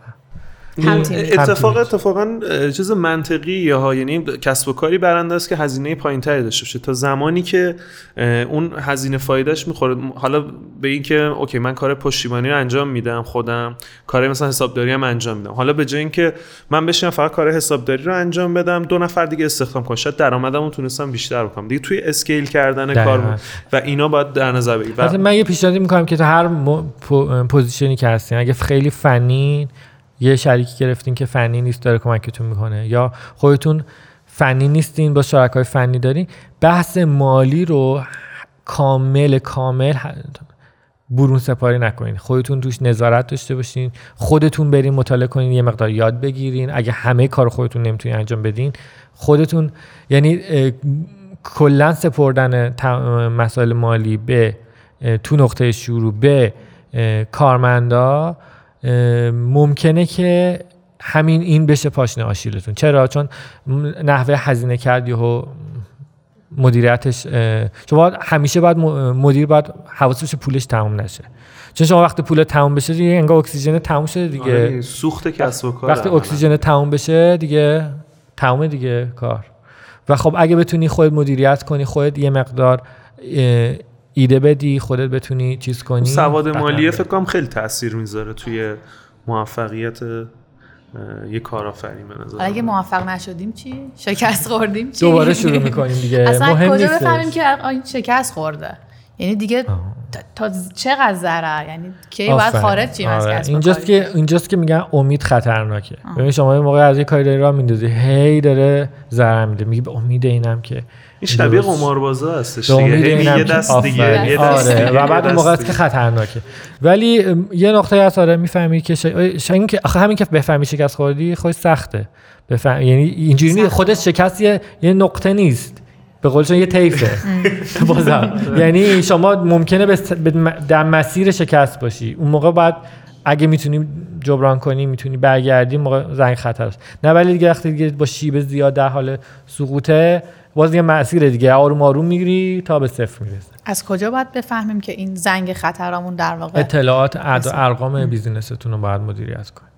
اتفاق اتفاقا چیز منطقی ها یعنی کسب و کاری برنده است که هزینه پایین تری داشته باشه. تا زمانی که اون هزینه فایدهش می‌خوره. حالا به این که OK من کار پشتیبانی رو انجام میدم خودم کار مثلا حسابداری هم انجام میدم. حالا به جای اینکه من بشینم فقط کار حسابداری رو انجام بدم دو نفر دیگه استخدام کنم شاید درآمدمو تونستم بیشتر بکنم. دیگه توی scale کردن کار و اینا باید در نظر بگیرید من یه پیشنهادی می‌کنم که تو هر پوزیشنی که هستین اگه خیلی فنی یه شریکی گرفتین که فنی نیست داره کمکتون می‌کنه. یا خودتون فنی نیستین با شرکای فنی دارین بحث مالی رو کامل کامل برون سپاری نکنین. خودتون توش نظارت داشته باشین خودتون برین مطالعه کنین یه مقدار یاد بگیرین. اگه همه کار خودتون نمی‌تونین انجام بدین خودتون یعنی کلا سپردن مسائل مالی به تو نقطه شروع به کارمندا ممکنه که همین این بشه پاشنه آشیلتون چرا؟ چون نحوه هزینه کردی و مدیریتش شما همیشه باید مدیر باید حواسش پولش تموم نشه. چون شما وقتی پول تموم بشه دیگه انگار اکسیژن تموم شده دیگه. آره، سوخت کسب و کار وقتی اکسیژن تموم بشه دیگه تموم دیگه کار. و خب اگه بتونی خود مدیریت کنی خودت یه مقدار ایده بدی خودت بتونی چیز کنی؟ سواد مالیه فکر کنم خیلی تاثیر می‌ذاره توی موفقیت یه کارآفرین به نظر اگه موفق نشدیم چی؟ شکست خوردیم چی؟ دوباره شروع می‌کنیم دیگه. اصلا مهم کجا بفهمیم که این شکست خورده. یعنی دیگه تا چقدر ضرر؟ یعنی کی باید خارج چیم از. کسب اینجاست که اینجاست که میگن امید خطرناکه. ببین شما یه موقع از یه کاری داری راه میندازی هی داره ضرر میده. میگی به امید اینم که این شبیه قماربازا هستش دیگه. یه دست دیگه یه دست آره. و بعد موقع که خطرناکه. ولی یه نقطه از آره می‌فهمی که شاید که آخه همین که بفهمی شکست خوردی خودش سخته. بفهم یعنی اینجوری خودش شکست یه نقطه نیست. به قولشون یه طیفه. بازم. یعنی شما ممکنه در مسیر شکست باشی. اون موقع بعد اگه می‌تونی جبران کنی می‌تونی برگردی موقع زنگ خطر است نه ولی دیگه وقتی دیگه با شیب زیاد در حال سقوطه باز یه مسیر دیگه آروم آروم می‌گیری تا به صفر می‌رسه از کجا باید بفهمیم که این زنگ خطرامون در واقع اطلاعات ارقام بیزینستون رو باید مدیریت کنید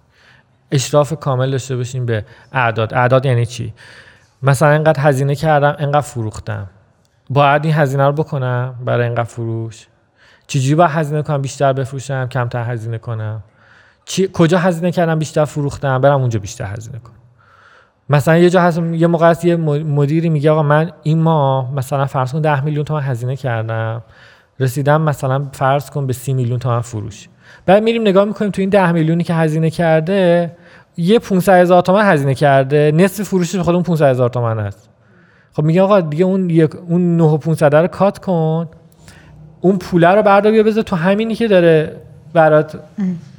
اشراف کامل داشته باشین به اعداد. اعداد یعنی چی؟ مثلا اینقدر هزینه کردم اینقدر فروختم. باید این هزینه رو بکنم برای اینقدر فروش؟ چجوری باید هزینه کنم بیشتر بفروشم کمتر هزینه کنم؟ چی، کجا هزینه کردم بیشتر فروختم؟ برم اونجا بیشتر هزینه کنم. مثلا یه جا هست یه موقع هست یه مدیری میگه آقا من این ماه مثلا فرض کن 10 میلیون تومن هزینه کردم. رسیدم مثلا فرض کن به 30 میلیون تومن فروش. بعد میریم نگاه می‌کنیم تو این 10 میلیونی که هزینه کرده یه 500 هزار تومن هزینه کرده. نصف فروشش خود اون 500 هزار تومن هست. خب میگه آقا دیگه اون یک اون 9 500 رو cut کن. اون پوله رو بردار بیا بذار تو همینی که داره برات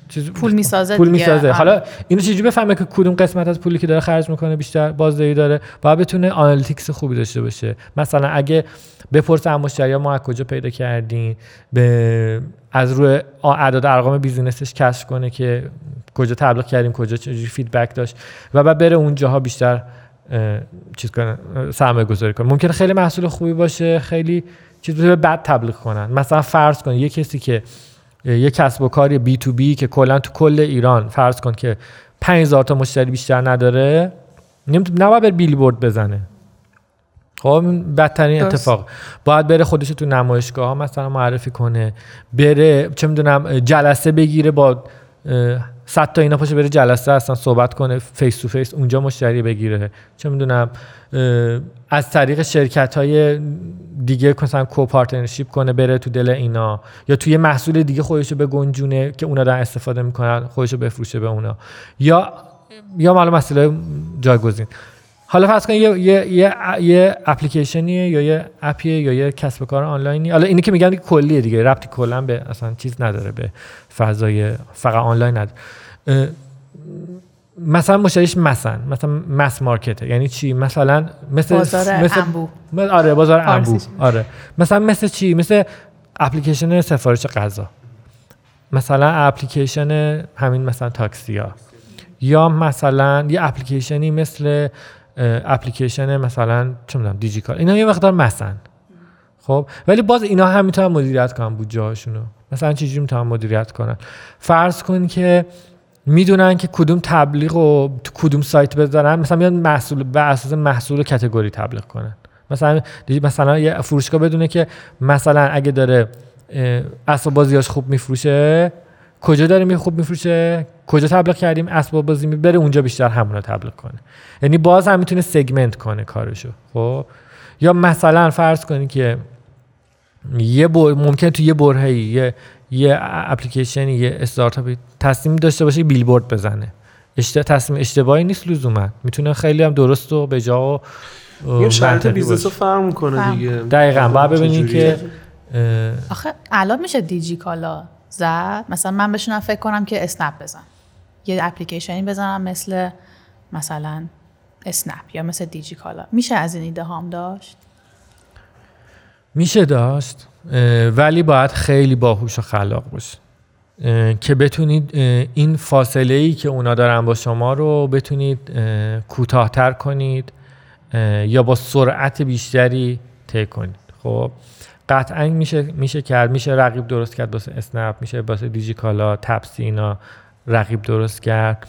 چیز پول می‌سازه پول می‌سازه. حالا اینو چجوری بفهمه که کدوم قسمت از پولی که داره خرج می‌کنه بیشتر بازدهی داره؟ باید بتونه analytics خوبی داشته باشه. مثلا اگه بپرسه از مشتری ما از کجا پیدا کردین؟ به از روی اعداد ارقام business ش کشف کنه که کجا تبلیغ کردیم کجا چجوری feedback داشت و بعد بره اونجاها بیشتر چیز کنه سرمایه گذاری کنه. ممکنه خیلی محصول خوبی باشه خیلی چیز بد تبلیغ کنن. مثلا فرض کن یه کسی که یه کسب و کاری B2B که کلا تو کل ایران فرض کن که 5000 تا مشتری بیشتر نداره نباید بر بیلبورد بزنه. خب بدترین اتفاق. باید بره خودش تو نمایشگاه ها مثلا معرفی کنه بره چه می‌دونم جلسه بگیره با صد تا اینا پاشه بره جلسه اصلا صحبت کنه face to face اونجا مشتری بگیره. چه می‌دونم از طریق شرکت های دیگه مثلا co-partnership کنه بره تو دل اینا. یا توی محصول دیگه خودشو به گنجونه که اونا دارن استفاده می‌کنن خودشو بفروشه به اونا. یا یا مال مسئله جایگزین. حالا فرض کن یه یه یه, یه اپلیکیشنیه یا یه اپیه یا یه کسب کار آنلاینی. حالا اینی که میگن کلیه دیگه ربطی کلا به اصلا چیز نداره به فضای فقط آنلاین نداره. مثلا مشتریش مثلا مثلا مس مارکته یعنی چی؟ مثلا مثل بازار مثل انبو آره بازار انبو آره. مثلا مثل چی؟ مثل اپلیکیشن سفارش غذا. مثلا اپلیکیشن همین مثلا تاکسی ها یا مثلا یه اپلیکیشنی مثل اپلیکیشن مثلا چه می‌دونم دیجیکال. اینا یه مقدار مثلا خب ولی باز اینا هم می‌تونن مدیریت کنن بودجه هاشونو مثلا چجوری می‌تونن مدیریت کنن؟ فرض کن که می‌دونن که کدوم تبلیغ و کدوم سایت بذارن. مثلا میان محصول به اساس محصول کتگوری تبلیغ کنن. مثلا مثلا یه فروشگاه بدونه که مثلا اگه داره اسباب بازیاش خوب میفروشه کجا داره می خوب میفروشه؟ کجا تبلیغ کردیم؟ اسباب بازی می بره اونجا بیشتر همونو تبلیغ کنه. یعنی باز هم می‌تونه سگمنت کنه کارشو. خب؟ یا مثلا فرض کنی که یه بر... ممکن تو یه برهه‌ای یه یه اپلیکیشنی یه استارتاپی تصمیم داشته باشه بیلبورد بزنه. اشت... تصمیم اشتباهی نیست لزوما. می‌تونه خیلی هم درست و به جا و شرط business رو فرق می‌کنه دیگه. دقیقا. باید ببینید که آخه الان میشه دیجی کالا زد. مثلا من بشونم فکر کنم که اسنپ بزن. یه اپلیکیشنی بزنم مثل مثلا اسنپ یا مثل دیجی کالا میشه از این ایده هام داشت؟ میشه داشت ولی باید خیلی باهوش و خلاق باشه که بتونید این فاصله ای که اونا دارن با شما رو بتونید کوتاهتر کنید یا با سرعت بیشتری طی کنید. خب؟ قطعا میشه میشه کرد. میشه رقیب درست کرد واسه اسنپ میشه واسه دیجیکالا تپسی اینا رقیب درست کرد.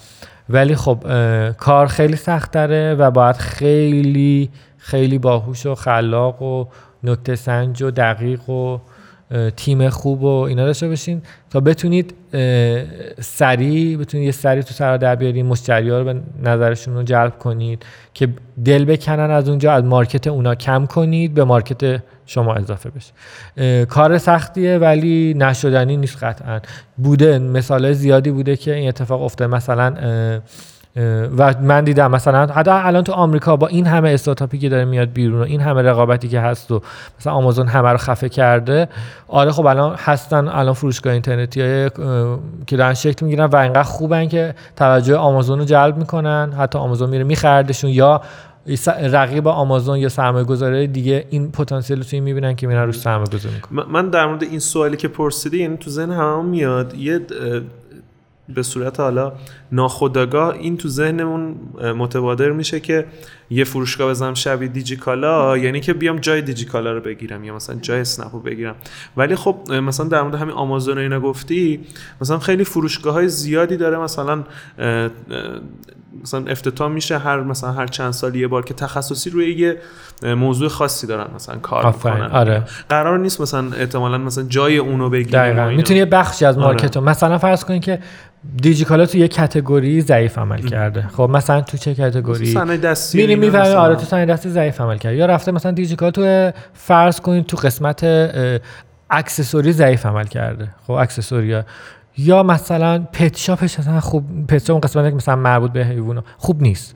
ولی خب کار خیلی سخت داره و باید خیلی خیلی باهوش و خلاق و نکته سنج و دقیق و تیم خوب و اینا داشته باشین تا بتونید سریع بتونید یه سریع تو سر در بیارین مشتری ها رو به نظرشون رو جلب کنید که دل بکنن از اونجا از مارکت اونا کم کنید به مارکت شما اضافه بشه. کار سختیه ولی نشدنی نیست قطعا. بوده مثال زیادی بوده که این اتفاق افته مثلا و من دیدم مثلا حتی الان تو آمریکا با این همه استارتاپی که داره میاد بیرون و این همه رقابتی که هست و مثلا آمازون همه رو خفه کرده آره خب الان هستن الان فروشگاه اینترنتی های که دارن شکل می‌گیرن و اینقدر خوبن که توجه آمازون رو جلب می‌کنن. حتی آمازون میره میخردشون یا رقیب آمازون یا سرمایه گذاره دیگه این پتانسیل رو می‌بینن که میرن روش سرمایه گذاری می‌کنن من در مورد این سوالی که پرسیدی یعنی تو ذهن همه میاد. یه به صورت حالا ناخودآگاه این تو ذهنمون متبادر میشه که یه فروشگاه بزنم شبیه دیجیکالا یعنی که بیام جای دیجیکالا رو بگیرم یا مثلا جای اسنپ رو بگیرم. ولی خب مثلا در مورد همین آمازون و اینا گفتی مثلا خیلی فروشگاه های زیادی داره. مثلا مثلا افتتاح میشه هر مثلا هر چند سال یه بار که تخصصی روی یه موضوع خاصی دارن مثلا کار می‌کنن. آره. قرار نیست مثلا احتمالا مثلا جای اونو بگیریم می‌تونی یه بخشی از مارکت آره. مثلا فرض کنید که دیجیکالا تو یه کتگوری ضعیف عمل کرده. خب مثلا تو چه کتگوری صنایع دستی میری آره تو صنایع دستی ضعیف عمل کرده. یا رفته مثلا دیجیکالا تو فرض کنید تو قسمت accessory ضعیف عمل کرده. خب accessory یا یا مثلا pet shop ش مثلا خوب pet shop قسمت مثلا مربوط به حیونا خوب نیست.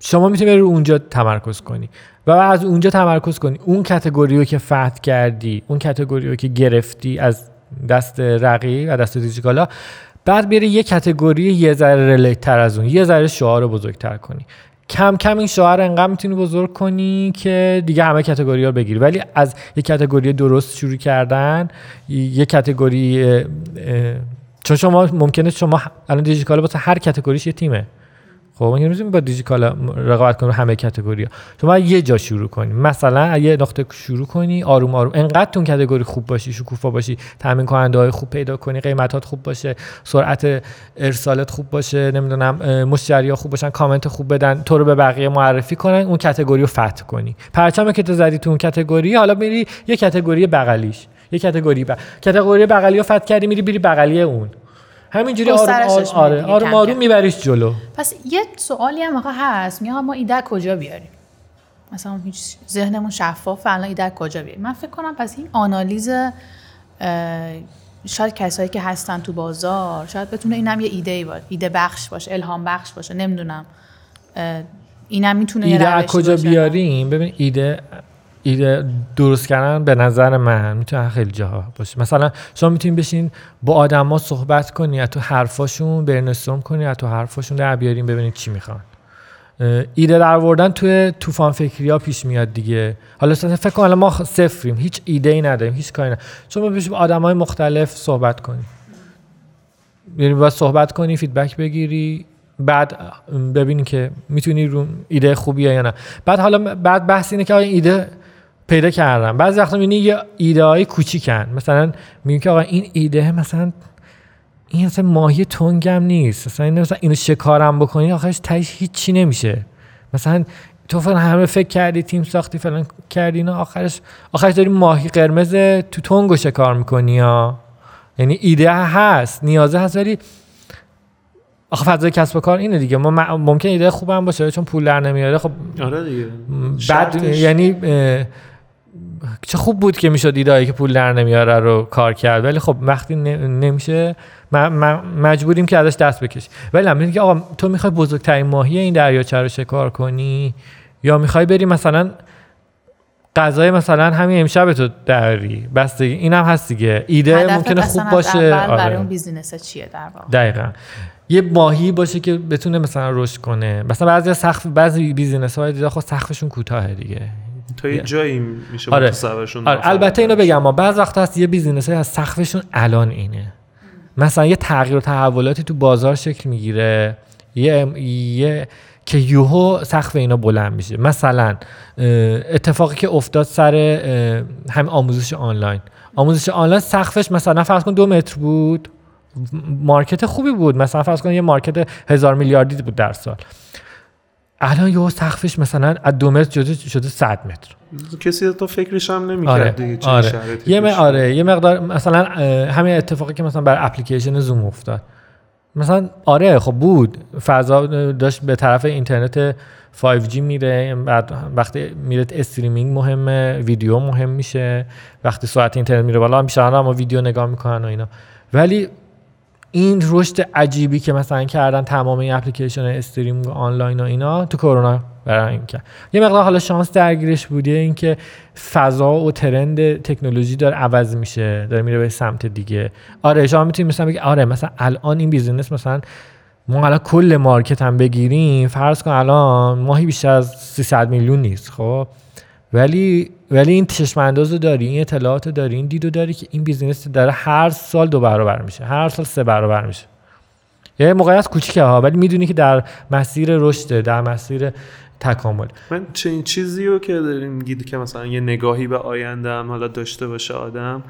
شما می‌تونی رو اونجا تمرکز کنی. و از اونجا تمرکز کنی. اون category رو که فتح کردی اون category رو که گرفتی از دست رقیب و دست دیجیکالا بعد بری یه category یه ذره related تر از اون یه ذره شعاع رو بزرگتر کنی. کم کم این شعاع انقدر می‌تونی بزرگ کنی که دیگه همه category ها بگیری. ولی از یه category درست شروع کردن یه کتگوری چون شما ممکنه شما الان دیجیکالا واسه هر کتگوریش یه تیمه. خب ما نمی‌تونیم با دیجیکالا رقابت کنیم همه کاتگوری ها شما یه جا شروع کنی. مثلا یه نقطه شروع کنی آروم آروم. انقدر تون کاتگوری خوب باشی شکوفا باشی تامین کننده های خوب پیدا کنی قیمتات خوب باشه سرعت ارسالت خوب باشه نمی‌دونم مشتری ها خوب باشن کامنت خوب بدن تو رو به بقیه معرفی کنن اون کاتگوری رو فتح کنی. پرچم که تو زدی تو اون کاتگوری حالا میری یه کاتگوری بغلیش. یه کاتگوری ب... کاتگوری بغلی رو فتح کردی میری بری بغلی اون. همینجوری آروم آروم آره آروم آروم میبریش جلو. پس یه سوالی هم آقا هست میگم ما ایده کجا بیاریم؟ مثلا هیچ ذهنمون شفاف الان ایده کجا بیاریم؟ من فکر کنم پس این آنالیز شاید کسایی که هستن تو بازار شاید بتونه اینم یه ایده ای باشه ایده بخش باشه الهام بخش باشه نمی‌دونم اینم می‌تونه ایده از کجا بیاریم؟ ببین ایده ایده درست کردن به نظر من می‌تونه خیلی جاها باشه. مثلا شما می‌تونید بشین با آدما صحبت کنی از تو حرفاشون برنستورم کنی از تو حرفاشون در بیاریم ببینید چی می‌خوان. ایده در آوردن توی طوفان فکری ها پیش میاد دیگه. حالا فکر کن ما صفریم هیچ ایده ای نداریم هیچ کاری نداریم. شما بشین با آدم های مختلف صحبت کنی. یعنی باید صحبت کنی فیدبک بگیری بعد ببینی که می‌تونی رو ایده خوبیه یا نه. بعد حالا بعد بحث اینه که ایده پیدا کردم. بعضی وقتا می‌بینی یه ایده های کوچیکن. مثلا میگن که آقا این ایده مثلا این مثلا ماهی تنگم نیست. مثلا این مثلا اینو شکارم بکنی آخرش تهش هیچی نمیشه. مثلا تو فلان همه فکر کردی تیم ساختی فلان کردی اینا آخرش آخرش داری ماهی قرمز تو تنگو شکار می‌کنی ها یعنی ایده هست نیازه هست ولی آخه فضای کسب و کار اینه دیگه. ما ممکن ایده خوبم باشه چون پول در نمیاره. خب آره دیگه. بعد یعنی چه خوب بود که می‌شد ایدایی که پول در نمیاره رو کار کرد. ولی خب وقتی نمیشه مجبوریم که ازش دست بکش ولی هم که آقا تو می‌خوای بزرگترین ماهی این دریاچه رو شکار کنی؟ یا می‌خوای بری مثلا غذای مثلا همین امشب تو داری بس دیگه اینم هست دیگه. ایده ممکنه خوب باشه. آره. برای اون business چیه در واقع؟ دقیقا. یه ماهی باشه که بتونه مثلا رشد کنه. مثلا بعضی سقف بعضی business های دیگه خب سقفشون کوتاهه دیگه. تا یه جایی میشه آره. متصورشون آره. البته اینو بگم ما بعض وقت هست یه business از سقفشون الان اینه. مثلا یه تغییر و تحولاتی تو بازار شکل می‌گیره. یه یه که یوهو سقف اینا بلند میشه. مثلا اتفاقی که افتاد سر هم آموزش آنلاین. آموزش آنلاین سقفش مثلا فرض کن دو متر بود. مارکت خوبی بود. مثلا فرض کن یه مارکت هزار میلیاردی بود در سال. الان یه سقفش مثلا از دو متر شده شده 100 متر. کسی تو فکرش هم نمی‌کرد آره. دیگه آره. یه م... آره یه مقدار مثلا همین اتفاقی که مثلا بر اپلیکیشن زوم افتاد. مثلا آره خب بود. فضا داشت به طرف اینترنت 5G میره بعد وقتی میره استریمینگ مهمه ویدیو مهم میشه. وقتی سرعت اینترنت میره بالا میشه اما ویدیو نگاه می‌کنن و اینا. ولی این رشد عجیبی که مثلا کردن تمام این اپلیکیشن استریم آنلاین و اینا تو کرونا این کرد یه مقدار حالا شانس درگیرش بوده اینکه فضا و ترند تکنولوژی داره عوض میشه داره میره به سمت دیگه. آره شما می‌تونید مثلا بگی آره مثلا الان این business مثلا ما الان کل market هم بگیریم فرض کن الان ماهی بیشتر از 300 میلیون نیست خب؟ ولی ولی این چشم انداز رو داری این اطلاعات داری این دیدو داری که این business داره هر سال دو برابر میشه هر سال سه برابر میشه. یه موقعیت کوچیکه ها ولی می‌دونی که در مسیر رشد در مسیر تکامل. من چه چیزی رو که داریم میگید که مثلا یه نگاهی به آینده حالا داشته باشه آدم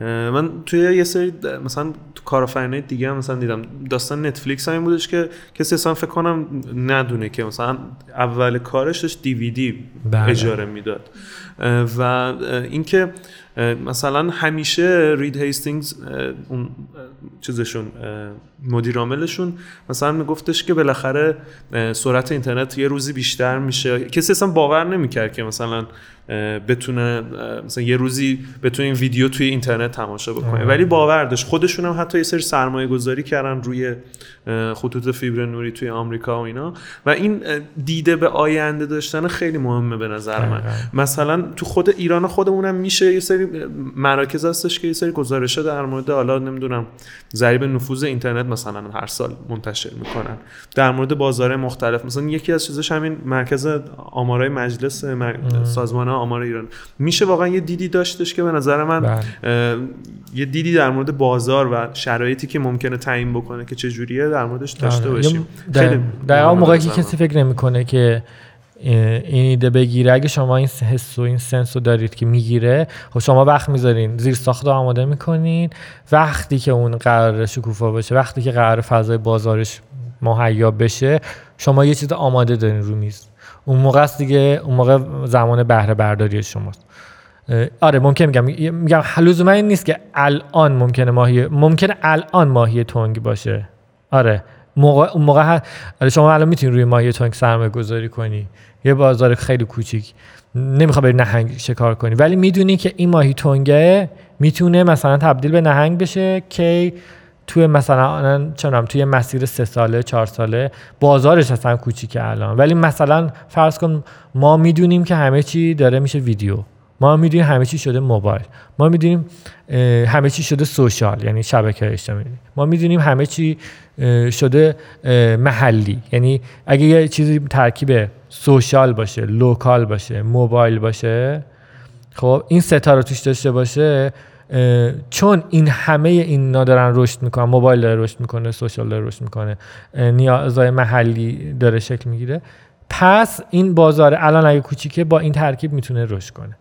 من توی یه سری مثلا تو کارآفرینای دیگه هم مثلا دیدم. داستان نتفلیکس هم این بودش که کسی اصلا فکر کنم ندونه که مثلا اول کارش داشت دیویدی بله. اجاره می‌داد. و اینکه مثلا همیشه رید هیستینگز اون چیزشون مدیر عاملشون مثلا میگفتش که بالاخره سرعت اینترنت یه روزی بیشتر میشه. کسی اصلا باور نمی‌کرد که مثلا بتونه مثلا یه روزی بتونه این ویدیو توی اینترنت تماشا بکنه ولی باور داشت خودشون هم حتی یه سری سرمایه گذاری کردن روی خطوط فیبر نوری توی آمریکا و اینا. و این دیده به آینده داشتن خیلی مهمه به نظر من. مثلا تو خود ایران خودمونم میشه یه سری مراکز هستش که یه سری گزارشه در مورد حالا نمی‌دونم ضریب نفوذ اینترنت مثلا هر سال منتشر می‌کنن. در مورد بازار مختلف مثلا یکی از چیزاش همین مرکز آمارای مجلس سازمان آمار ایران میشه واقعا یه دیدی داشتش که به نظر من بله. یه دیدی در مورد بازار و شرایطی که ممکنه تعیین بکنه که چه جوریه در موردش داشته آره. باشیم یا خیلی در- مهمه موقعی که. کسی فکر نمی‌کنه که این ایده بگیره اگه شما این حس و این سنس رو دارید که می‌گیره خب شما وقت می‌ذارین زیر ساخت آماده می‌کنین وقتی که اون قرار شکوفا باشه وقتی که قرار فضای بازارش مهیا بشه شما یه چیز آماده دارین رو میز اون موقع است دیگه اون موقع زمان بهره برداری شماست آره ممکن میگم میگم لزوما این نیست که الان ممکنه ماهی ممکنه الان ماهی تنگ باشه. آره موقع اون موقع آره شما الان می‌تونی روی ماهی تنگ سرمایه گذاری کنی. یه بازار خیلی کوچیک. نمی‌خوای بری نهنگ شکار کنی. ولی می‌دونی که این ماهی تنگه می‌تونه مثلا تبدیل به نهنگ بشه که توی مثلا چنم توی مسیر سه ساله چهار ساله بازارش اصلا کوچیکه الان. ولی مثلا فرض کن ما می‌دونیم که همه چی داره میشه ویدیو. ما می‌دونیم همه چی شده موبایل. ما می‌دونیم همه چی شده social یعنی شبکه اجتماعی. ما می‌دونیم همه چی شده محلی. یعنی اگه یه چیزی ترکیب social باشه local باشه موبایل باشه خب این ستا رو توش داشته باشه چون این همه اینا دارن رشد می‌کنن موبایل داره رشد می‌کنه social داره رشد می‌کنه نیازهای محلی داره شکل می‌گیره. پس این بازار الان اگه کوچیکه با این ترکیب می‌تونه رشد کنه.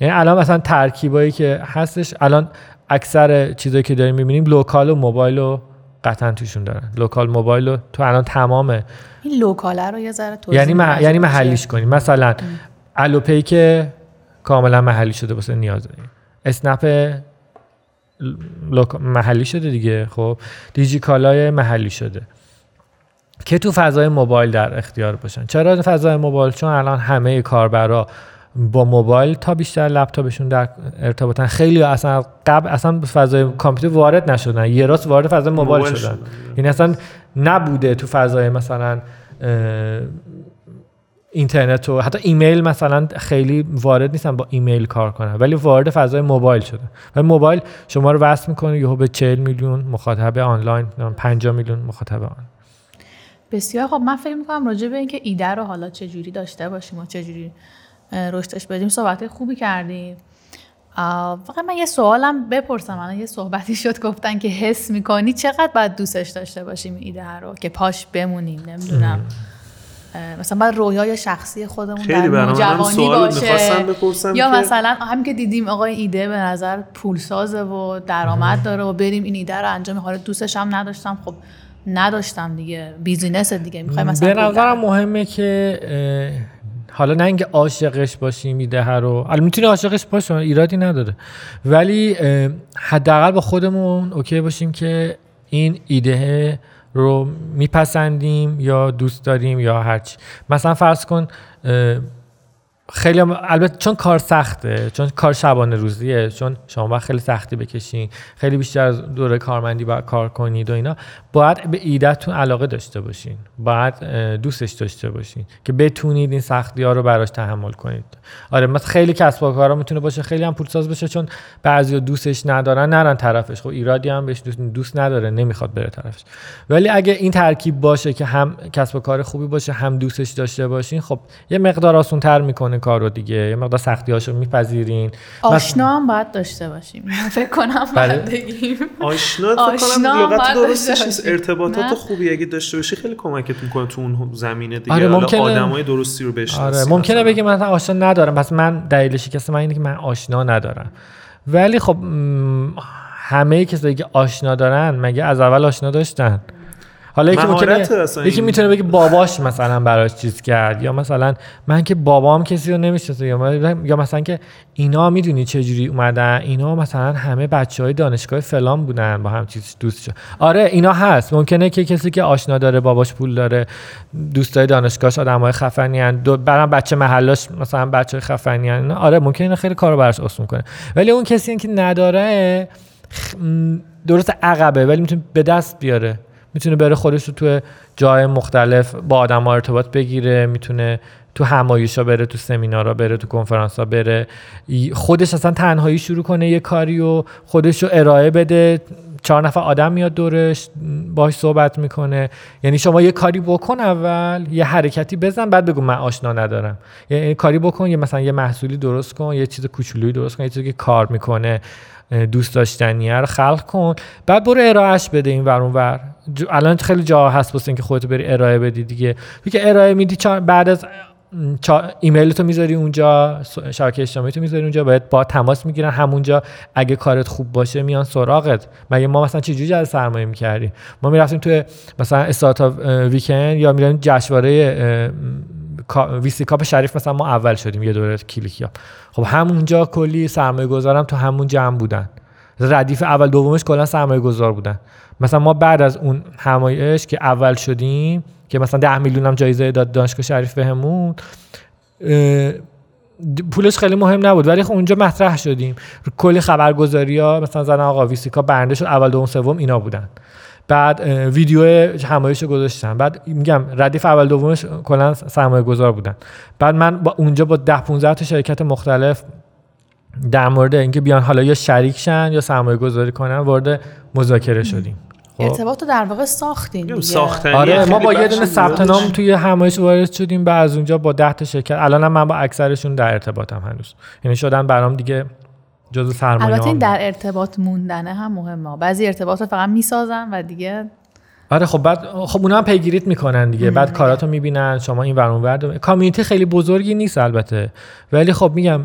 یعنی الان مثلا ترکیبایی که هستش الان اکثر چیزایی که داریم می‌بینیم local و موبایل رو قطعا توشون دارن. local موبایل رو تو الان تمام این local ه رو یه ذره توضیح یعنی مح... یعنی؟ محلیش کنیم. مثلا الوپی که کاملا محلی شده واسه نیاز داریم اسنپ محلی شده دیگه خب. دیجی کالای محلی شده. که تو فضای موبایل در اختیار باشن. چرا فضای موبایل؟ چون الان همه کاربرا با موبایل تا بیشتر لپتاپشون در ارتباطن. خیلی اصلا قبل اصلا فضای کامپیوتر وارد نشدن. یه راست وارد فضای موبایل موبایل شدن. شدن. یعنی اصلا نبوده تو فضای مثلا اینترنت و حتی ایمیل مثلا خیلی وارد نیستن با ایمیل کار کنن ولی وارد فضای موبایل شده. و موبایل شما رو وصل می‌کنه یهو به 40 میلیون مخاطب آنلاین 50 میلیون مخاطب آنلاین بسیار خب من فکر می‌کنم راجع به اینکه ایده رو حالا چه جوری داشته باشیم و چه جوری رشدش بدیم صحبت خوبی کردیم. فقط من یه سوالم بپرسم. الان یه صحبتی شد گفتن که حس می‌کنی چقدر باید دوستش داشته باشیم ایده رو که پاش بمونیم نمی‌دونم. مثلا باید رویای شخصی خودمون خیلی در سوال باشه. بپرسم یا مثلا همین که دیدیم آقا این ایده به نظر پولسازه و درآمد داره و بریم این ایده رو انجام حالا دوستش هم نداشتم. خب نداشتم دیگه. business دیگه. می‌خوای مثلا به نظرم مهمه که حالا نه اینکه عاشقش باشیم ایده ها رو. الان می‌تونی عاشقش باشیم ایرادی نداره. ولی حداقل با خودمون okay باشیم که این ایده رو میپسندیم یا دوست داریم یا هرچی مثلا فرض کن خیلی البته چون کار سخته چون کار شبانه روزیه چون شما باید خیلی سختی بکشین خیلی بیشتر از دوره کارمندی باید کار کنید و اینا. باید به ایدهتون علاقه داشته باشین. باید دوستش داشته باشین که بتونید این سختی ها رو براش تحمل کنید. آره مثلا خیلی کسب و کارا می‌تونه باشه خیلی هم پولساز بشه چون بعضی دوستش ندارن نرن طرفش. خب ایرادی هم بهش دوست, دوست نداره نمی‌خواد بره طرفش. ولی اگه این ترکیب باشه که هم کسب و کار خوبی باشه هم دوستش داشته باشین خب یه مقدار آسان تر می‌کنه کار رو دیگه. یه مقدار سختی هاشو میپذیرین آشنا هم باید داشته باشیم. اینو فکر کنم بله. آشنا فکر آشنا کنم درستش. ارتباطات؟ خوبی اگه داشته باشی خیلی کمکت می‌کنه تو اون زمینه دیگه آره، ممکنه- آدمای درستی رو بشناسی آره ممکنه. بگی من آشنا ندارم پس من دلیل شکست من اینه که من آشنا ندارم ولی خب همه کسایی که آشنا دارن مگه از اول آشنا داشتن حالا یکی ممکنه یکی. می‌تونه بگه باباش مثلا براش چیز کرد یا مثلا من که بابام کسی رو نمی‌شناسه یا, یا مثلا که اینا می‌دونی چه جوری اومدن اینا مثلا همه بچه های دانشگاه فلان بودن با هم چیز دوست شد. آره اینا هست. ممکنه که کسی که آشنا داره باباش پول داره دوستای دانشگاهش آدمای خفنی ان برام بچه محلاش مثلا بچه خفنی ان آره ممکنه خیلی کارو براش آسون کنه ولی اون کسی که نداره درست عقبه ولی می‌تونه به دست بیاره. می‌تونه بره خودش رو تو جای مختلف با آدم ها ارتباط بگیره می‌تونه تو همایشا بره تو سمینارا بره تو کنفرانس ها بره خودش اصلا تنهایی شروع کنه یه کاری و خودش رو ارائه بده. چهار نفر آدم میاد دورش باش صحبت می‌کنه. یعنی شما یه کاری بکن اول یه حرکتی بزن بعد بگو من آشنا ندارم. یعنی کاری بکن یه مثلا یه محصولی درست کن یه چیز کوچولویی درست کن یه چیزی که کار می‌کنه. دوست داشتنیه رو خلق کن. بعد برو ارائهش بده این ور ور. الان خیلی جا هست واسه اینکه خودت بری ارائه بدی دیگه. که ارائه میدی بعد از ایمیل تو می‌ذاری اونجا شبکه اجتماعی تو می‌ذاری اونجا باید با تماس می‌گیرن. همونجا اگه کارت خوب باشه میان سراغت. مگه ما مثلا چه جوری سرمایه می‌کردیم؟ ما می‌رفتیم توی مثلا استارتاپ ویکند یا می‌رفتیم جشنواره ویسی کاپ شریف مثلا ما اول شدیم یه دوره کلیکیا خب همونجا کلی سرمایه گذارم تو همون جمع بودن. ردیف اول دومش کلا سرمایه گذار بودن. مثلا ما بعد از اون همایش که اول شدیم که مثلا ده میلیون هم جایزه داد دانشگاه شریف بهمون پولش خیلی مهم نبود ولی خب اونجا مطرح شدیم. کلی خبرگزاری ها مثلا زن آقا ویسیکا برنده شد اول دوم سوم اینا بودن. بعد ویدیو همایش گذاشتن بعد میگم ردیف اول دومش کلا سرمایه گذار بودن. بعد من با اونجا با ده 15 تا شرکت مختلف در مورد اینکه بیان حالا یا شریک شن یا سرمایه گذاری کنن وارد مذاکره شدیم. خب. ارتباط در واقع ساختین آره ما با یه دونه ثبت نام توی همایش وارد شدیم بعد از اونجا با 10 تا شرکت. الان من با اکثرشون در ارتباطم هنوز. یعنی شدن برام دیگه جزء سرمایه البته این در ارتباط موندنه هم مهمه. بعضی ارتباط رو فقط می‌سازن و دیگه آره خب بعد خب اونا هم پیگیریت می‌کنن دیگه. بعد کاراتو می‌بینن شما این ور اون کامیونیتی خیلی بزرگی نیست البته. ولی خب میگم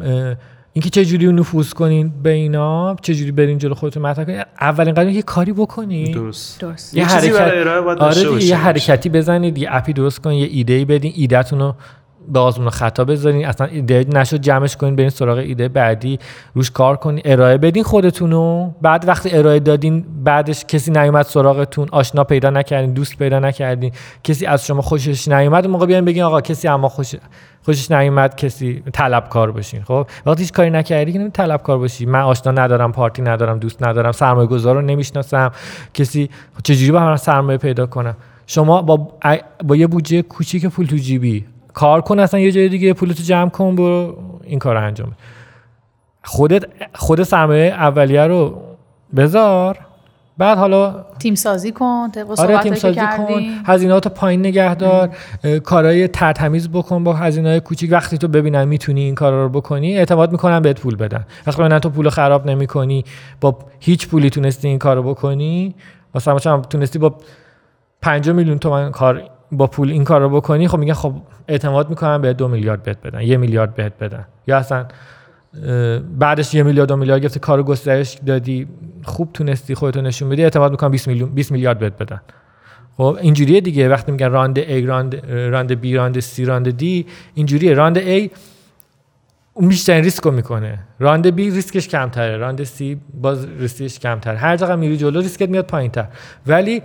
اینکه چه جوری نفوذ کنین به اینا چه جوری برین جلو خودتون مطرح کنین. اولین قدم یه کاری بکنین. درست. درست. یه, حرکت آره یه حرکتی بزنید یه اپی درست کنین یه ایده ای بدین ایدهتون رو به آزمون خطا بذارین. اصلا ایده نشد جمعش کنین برین سراغ ایده بعدی. روش کار کنین. ارائه بدین خودتونو. بعد وقتی ارائه دادین بعدش کسی نیومد سراغتون. آشنا پیدا نکردین دوست پیدا نکردین. کسی از شما خوشش نیومد موقع بیاین بگین آقا کسی اما خوش خوشش نیومد کسی طلبکار باشین خب؟ وقتی هیچ کاری نکردی که طلبکار باشی من آشنا ندارم پارتی ندارم دوست ندارم سرمایه گذار رو نمی‌شناسم. کسی چجوری با من سرمایه پیدا کنم؟ شما با, با یه بودجه کوچیک پول تو جیبی کار کن اصلا یه جای دیگه پولتو جمع کن برو. این کار انجام خودت خود سرمایه اولیه رو بذار. بعد حالا تیم سازی کن آره تیم سازی کن. هزینه‌هات پایین نگه دار. کارهای ترتمیز بکن با هزینه‌های کوچیک. وقتی تو ببینن می‌تونی این کارا رو بکنی اعتماد می‌کنن بهت پول بدن وقتی ببینن تو پول خراب نمی‌کنی با هیچ پولی تونستی این کارو بکنی مثلا تونستی با 5 میلیون تومن کار با پول این کار رو بکنی خب میگن خب اعتماد می‌کنن به دو میلیارد بهت بدن یه میلیارد بهت بدن. یا اصلا بعدش یه میلیارد دو میلیارد گرفتی کار گسترش دادی خوب تونستی خودتو نشون بدی اعتماد می‌کنن 20 میلیون 20 میلیارد بهت بدن. خب اینجوریه دیگه. وقتی میگن round A round round B round C round D اینجوریه. round A اون بیشترین ریسک می‌کنه. round B ریسکش کمتره. round C باز ریسکش کمتر. هر جا میری جلو ریسکت میاد پایینتر. ولی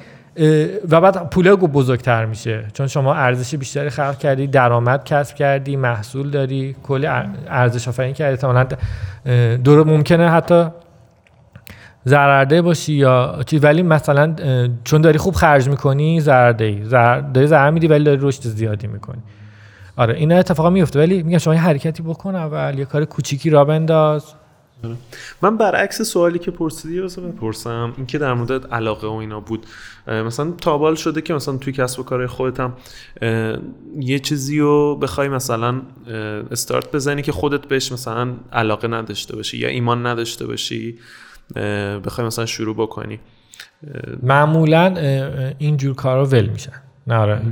و بعد پول بزرگتر میشه. چون شما ارزش بیشتری خلق کردی درآمد کسب کردی محصول داری کلی ارزش آفرین کردی. احتمالاً دور ممکنه حتی ضررده باشی یا چی ولی مثلا چون داری خوب خرج می‌کنی ضررده ای داری ضرر میدی ولی داری رشد زیادی می‌کنی. آره اینا اتفاقا میفته ولی میگم شما یه حرکتی بکن اول یه کار کوچیکی را بنداز. من برعکس سوالی که پرسیدی واسه بپرسم این که در مورد علاقه و اینا بود مثلا تابال شده که مثلا توی کسب و کار خودت یه چیزی رو بخوای مثلا استارت بزنی که خودت بهش مثلا علاقه نداشته باشی یا ایمان نداشته باشی بخوای مثلا شروع بکنی. معمولا اینجور کارا ول میشن. نه آره,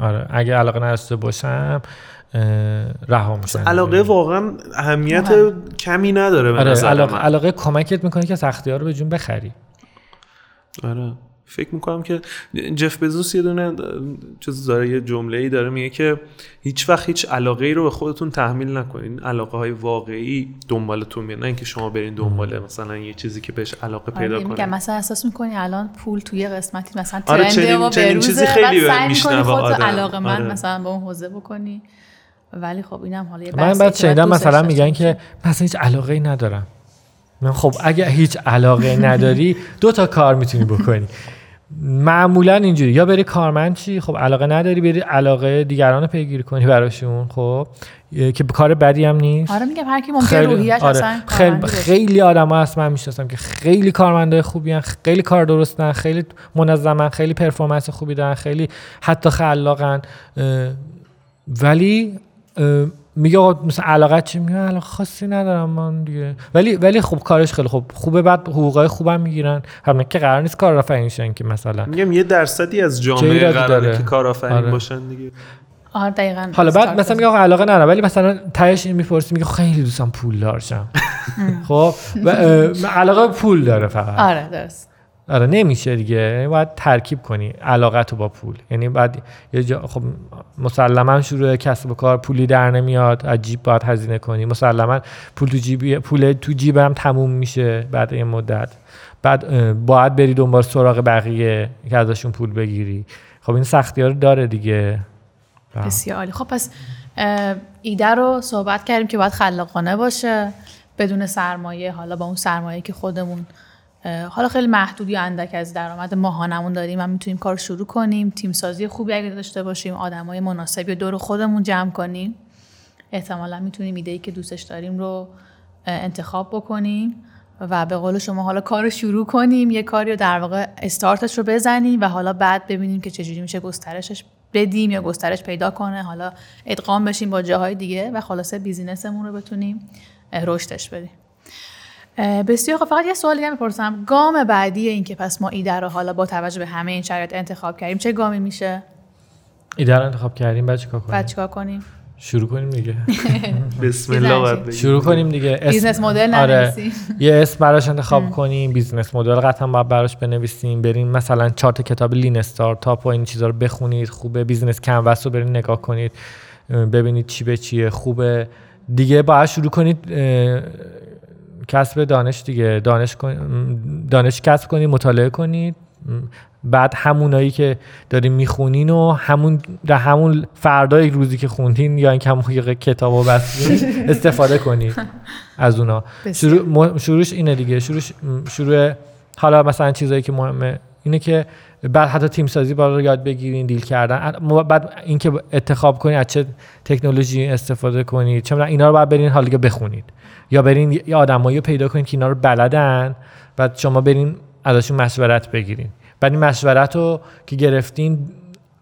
آره. اگه علاقه نداشته باشم رها میشن علاقه واقعا اهمیت کمی نداره به آره علاقه, علاقه کمکت می‌کنه که سختی ها رو به جون بخری. آره. فکر می‌کنم که جف بزوس یه دونه چیز داره یه جمله ای داره میگه که هیچ وقت هیچ علاقه ای رو به خودتون تحمیل نکنین. علاقه های واقعی دنبالتون میاد نه اینکه شما برین دنبال مثلا یه چیزی که بهش علاقه آره، پیدا کنین. مثلا احساس می‌کنی الان پول توی قسمتی مثلا آره چنین, چنین چیزی خیلی به میشنوه علاقه من آره. مثلا به اون حوزه بکنی. ولی خب اینم حالا یه من بعد شنیدم مثلا میگن که مثلا هیچ علاقه ای ندارم. من خب اگه هیچ علاقه نداری دو تا کار می‌تونی بکنی. معمولا اینجوری. یا بری کارمند چی؟ خب علاقه نداری بری علاقه دیگران رو پیگیری کنی براشون خب. که کار بدی هم نیست. آره میگم هر کی ممکن روحیش آره. اصلا خیلی. خیلی آدم ها هست من می‌شناسم که خیلی کارمنده خوبی هن خیلی کار درستن خیلی منظمن خیلی پرفورمنس خوبی دارن خیلی حتی خلاقن. ولی میگه آقا مثلا علاقت چی؟ میگه علاقه خاصی ندارم من دیگه. ولی ولی خب کارش خیلی خوب. خوبه بعد حقوقای خوبم می‌گیرن. هم که قرار نیست کار رفع شن که مثلا. میگم یه درصدی از جامعه قراره؟ که کارآفرین آره. باشن دیگه. آره دقیقاً. حالا بعد مثلا میگه آقا علاقه ندارم ولی مثلا تهش این می‌پرسی میگه خیلی دوستم پول دارشم. خب علاقه به پول داره فقط. آره درست. آره نمیشه دیگه. یعنی باید ترکیب کنی علاقت رو با پول. یعنی بعد یه جا خب مسلما شروع کسب و کار پولی در نمیاد از جیب باید هزینه کنی. مسلما پول تو جیبی پول تو جیبم تموم میشه بعد این مدت. بعد باید بری دنبال سراغ بقیه که ازشون پول بگیری. خب این سختی ها رو داره دیگه. بله. بسیار عالی. خب پس ایده رو صحبت کردیم که باید خلاقانه باشه بدون سرمایه حالا با اون سرمایه که خودمون حالا خیلی محدود یا اندک از درآمد ماهانمون داریم. هم می‌تونیم کار رو شروع کنیم. تیم سازی خوبی اگه داشته باشیم. آدمای مناسبی دور خودمون جمع کنیم. احتمالا می‌تونیم ایده ای که دوستش داریم رو انتخاب بکنیم و به قول شما حالا کار رو شروع کنیم. یه کاری رو در واقع استارتش رو بزنیم و حالا بعد ببینیم که چجوری میشه گسترشش بدیم یا گسترش پیدا کنه. حالا ادغام بشیم با جاهای دیگه و خلاصه business مون رو بتونیم رشدش بدیم. بسیار خب فقط یه سوال دیگه می‌پرسم. گام بعدی این که پس ما ایده رو حالا با توجه به همه این شرایط انتخاب کردیم چه گامی میشه؟ ایده رو انتخاب کردیم بعد چیکار کنیم؟ بعد چیکار کنیم؟ شروع کنیم دیگه. بسم الله. باید بگیم. شروع کنیم دیگه. اسم- business model آره. یه اسم براش انتخاب کنیم business model قطعا باید براش بنویسیم. بریم مثلا چهار تا کتاب lean startup و این چیزا رو بخونید خوبه. business canvas رو برید نگاه کنید. ببینید چی به چیه خوبه. دیگه باید شروع کنید کسب دانش دیگه. دانش کن- دانش کسب کنید مطالعه کنید بعد همونایی که دارین می‌خونین و همون در همون فردای روزی که خوندین یا اینکه همون کتاب و بستین استفاده کنید از اونا. شروع شروعش اینه دیگه. شروعش شروع حالا مثلا چیزایی که مهمه اینه که بعد حتی تیم سازی باید رو یاد بگیرین دیل کردن. بعد اینکه انتخاب کنید از چه تکنولوژی استفاده کنید می‌دونم اینا رو باید برین حالا دیگه بخونید. یا برین یه آدمایی پیدا کنید که اینا رو بلدن بعد شما برین ازشون مشورت بگیرین. بعد این مشورت رو که گرفتین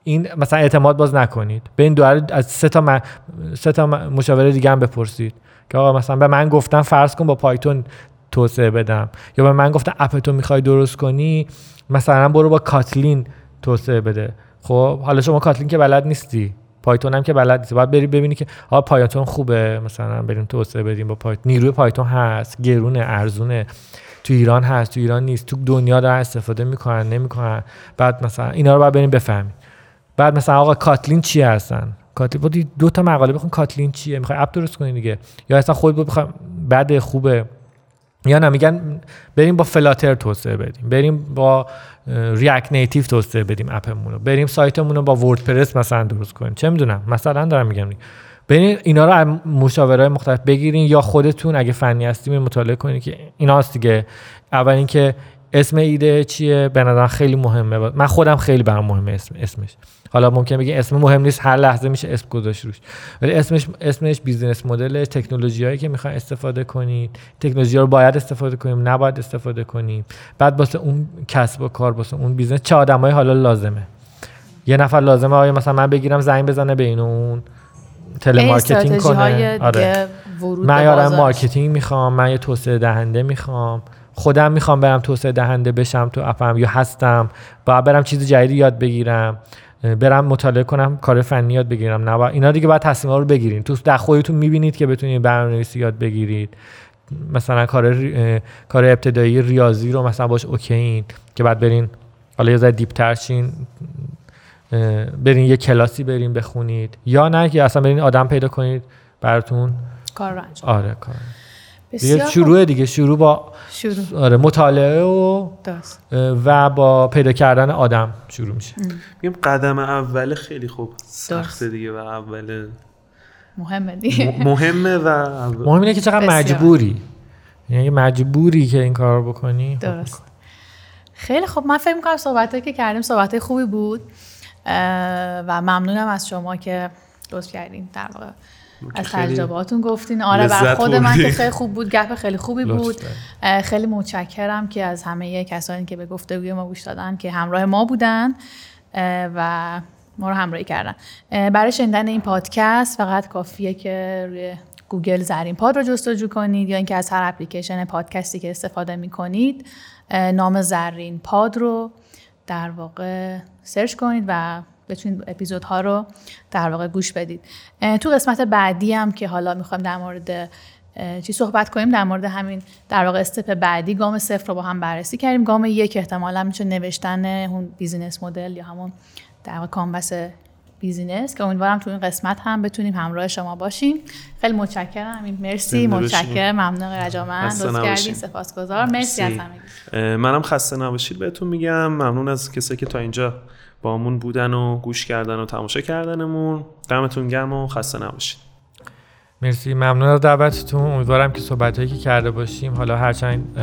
این مثلا اعتماد باز نکنید. به این دوره از سه تا م- سه تا مشاوره دیگه هم بپرسید. که آقا مثلا به من گفتن فرض کن با پایتون توسعه بدم. یا به من گفتن اپ تو می‌خوای درست کنی مثلا برو با کاتلین توسعه بده. خب حالا شما کاتلین که بلد نیستی. پایتون هم که بلد نیستی باید بری ببینی که آقا پایتون خوبه مثلا بریم توسعه بدیم با پایتون نیروی پایتون هست گرونه ارزونه. تو ایران هست تو ایران نیست. تو دنیا دارن استفاده می‌کنن نمی‌کنن. بعد مثلا اینا رو باید بریم بفهمید بعد مثلا آقا کاتلین چی هستن کاتلین بودی دو تا مقاله بخون کاتلین چیه؟ می‌خوای اپ درست کنی دیگه؟ یا اصلا خود بخوای بده خوبه. یا نه میگن بریم با فلاتر توسعه بدیم. بریم با ریاکت نیتیو توسعه بدیم اپمون رو بریم سایتمون رو با وردپرس مثلا درست کنیم. چه می‌دونم؟ مثلا دارم میگم. برین اینا رو از مشاوره مختلف بگیرین یا خودتون اگه فنی هستیم مطالعه کنید که اینا هست دیگه. اول اینکه اسم ایده چیه؟ به خیلی مهمه. من خودم خیلی برام مهمه اسم اسمش. حالا ممکن بگی اسم مهم نیست هر لحظه میشه اسم گذاشت روش. ولی اسمش اسمش business model تکنولوژی هایی که می‌خواین استفاده کنید. تکنولوژی رو باید استفاده کنیم نباید استفاده کنیم. بعد واسه اون کسب و کار واسه اون business چه آدمای حالا لازمه؟ یه نفر لازمه آیا مثلا من بگیرم زنگ بزنه بین اون؟ telemarketing کنه. آره. من یارم. marketing می‌خوام من یه توسعه دهنده می‌خوام. خودم می‌خوام برم توسعه دهنده بشم تو app م یا هستم. باید برم چیز جدیدی یاد بگیرم. برم مطالعه کنم کار فنی یاد بگیرم. نه اینا دیگه باید تصمیم رو بگیرین. تو در خودتون می‌بینید که بتونید برنامه‌نویسی یاد بگیرید. مثلا کار کار ابتدایی ریاضی رو مثلا باش اوکیین که بعد برین حالا یه ذره دیپتر شین برین یه کلاسی برین بخونید. یا نه که اصلا برین آدم پیدا کنید براتون. کار رو انجام. آره کار. دیگه خوب. شروع دیگه شروع با شروع. آره مطالعه و درست. و با پیدا کردن آدم شروع میشه. میگم قدم اول خیلی خوب سخته دیگه و اول مهمه دیگه. مهمه و اول. مهم اینه که چقدر بسیار. مجبوری. یعنی مجبوری که این کار رو بکنی خب درست. خیلی خب من فکر می‌کنم صحبت که کردیم صحبت خوبی بود و ممنونم از شما که لطف کردین در واقع. از تجرباتون گفتین. آره بر خود من که خیلی خوب بود. گپ خیلی خوبی بود. خیلی متشکرم که از همه کسانی که به گفتگوی ما گوش دادن که همراه ما بودن و ما رو همراهی کردن. برای شنیدن این پادکست فقط کافیه که روی گوگل زرین پاد رو جستجو کنید یا اینکه از هر اپلیکیشن پادکستی که استفاده می کنید نام زرین پاد رو در واقع search کنید و بتونید اپیزودها رو در واقع گوش بدید. تو قسمت بعدی هم که حالا می‌خوایم در مورد چی صحبت کنیم در مورد همین در واقع step بعدی گام صفر رو با هم بررسی کردیم. گام یک احتمالا میشه نوشتن اون business model یا همون در واقع canvas business که امیدوارم تو این قسمت هم بتونیم همراه شما باشیم. خیلی متشکرم. مرسی. متشکرم. ممنون. رجامن لطف کردین سپاسگزار مرسی از همه منم خسته نباشید. بهتون میگم. ممنون از کسایی که تا اینجا بامون بودن و گوش کردن و تماشا کردنمون. دمتون گرم و خسته نباشید. مرسی. ممنون از دعوتتون. امیدوارم که صحبت که کرده باشیم حالا هرچند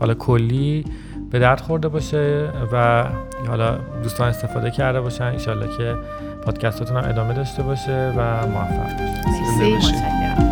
حالا کلی به درد خورده باشه و حالا دوستان استفاده کرده باشن. انشالله که پادکستاتون هم ادامه داشته باشه و موفق متشکرم.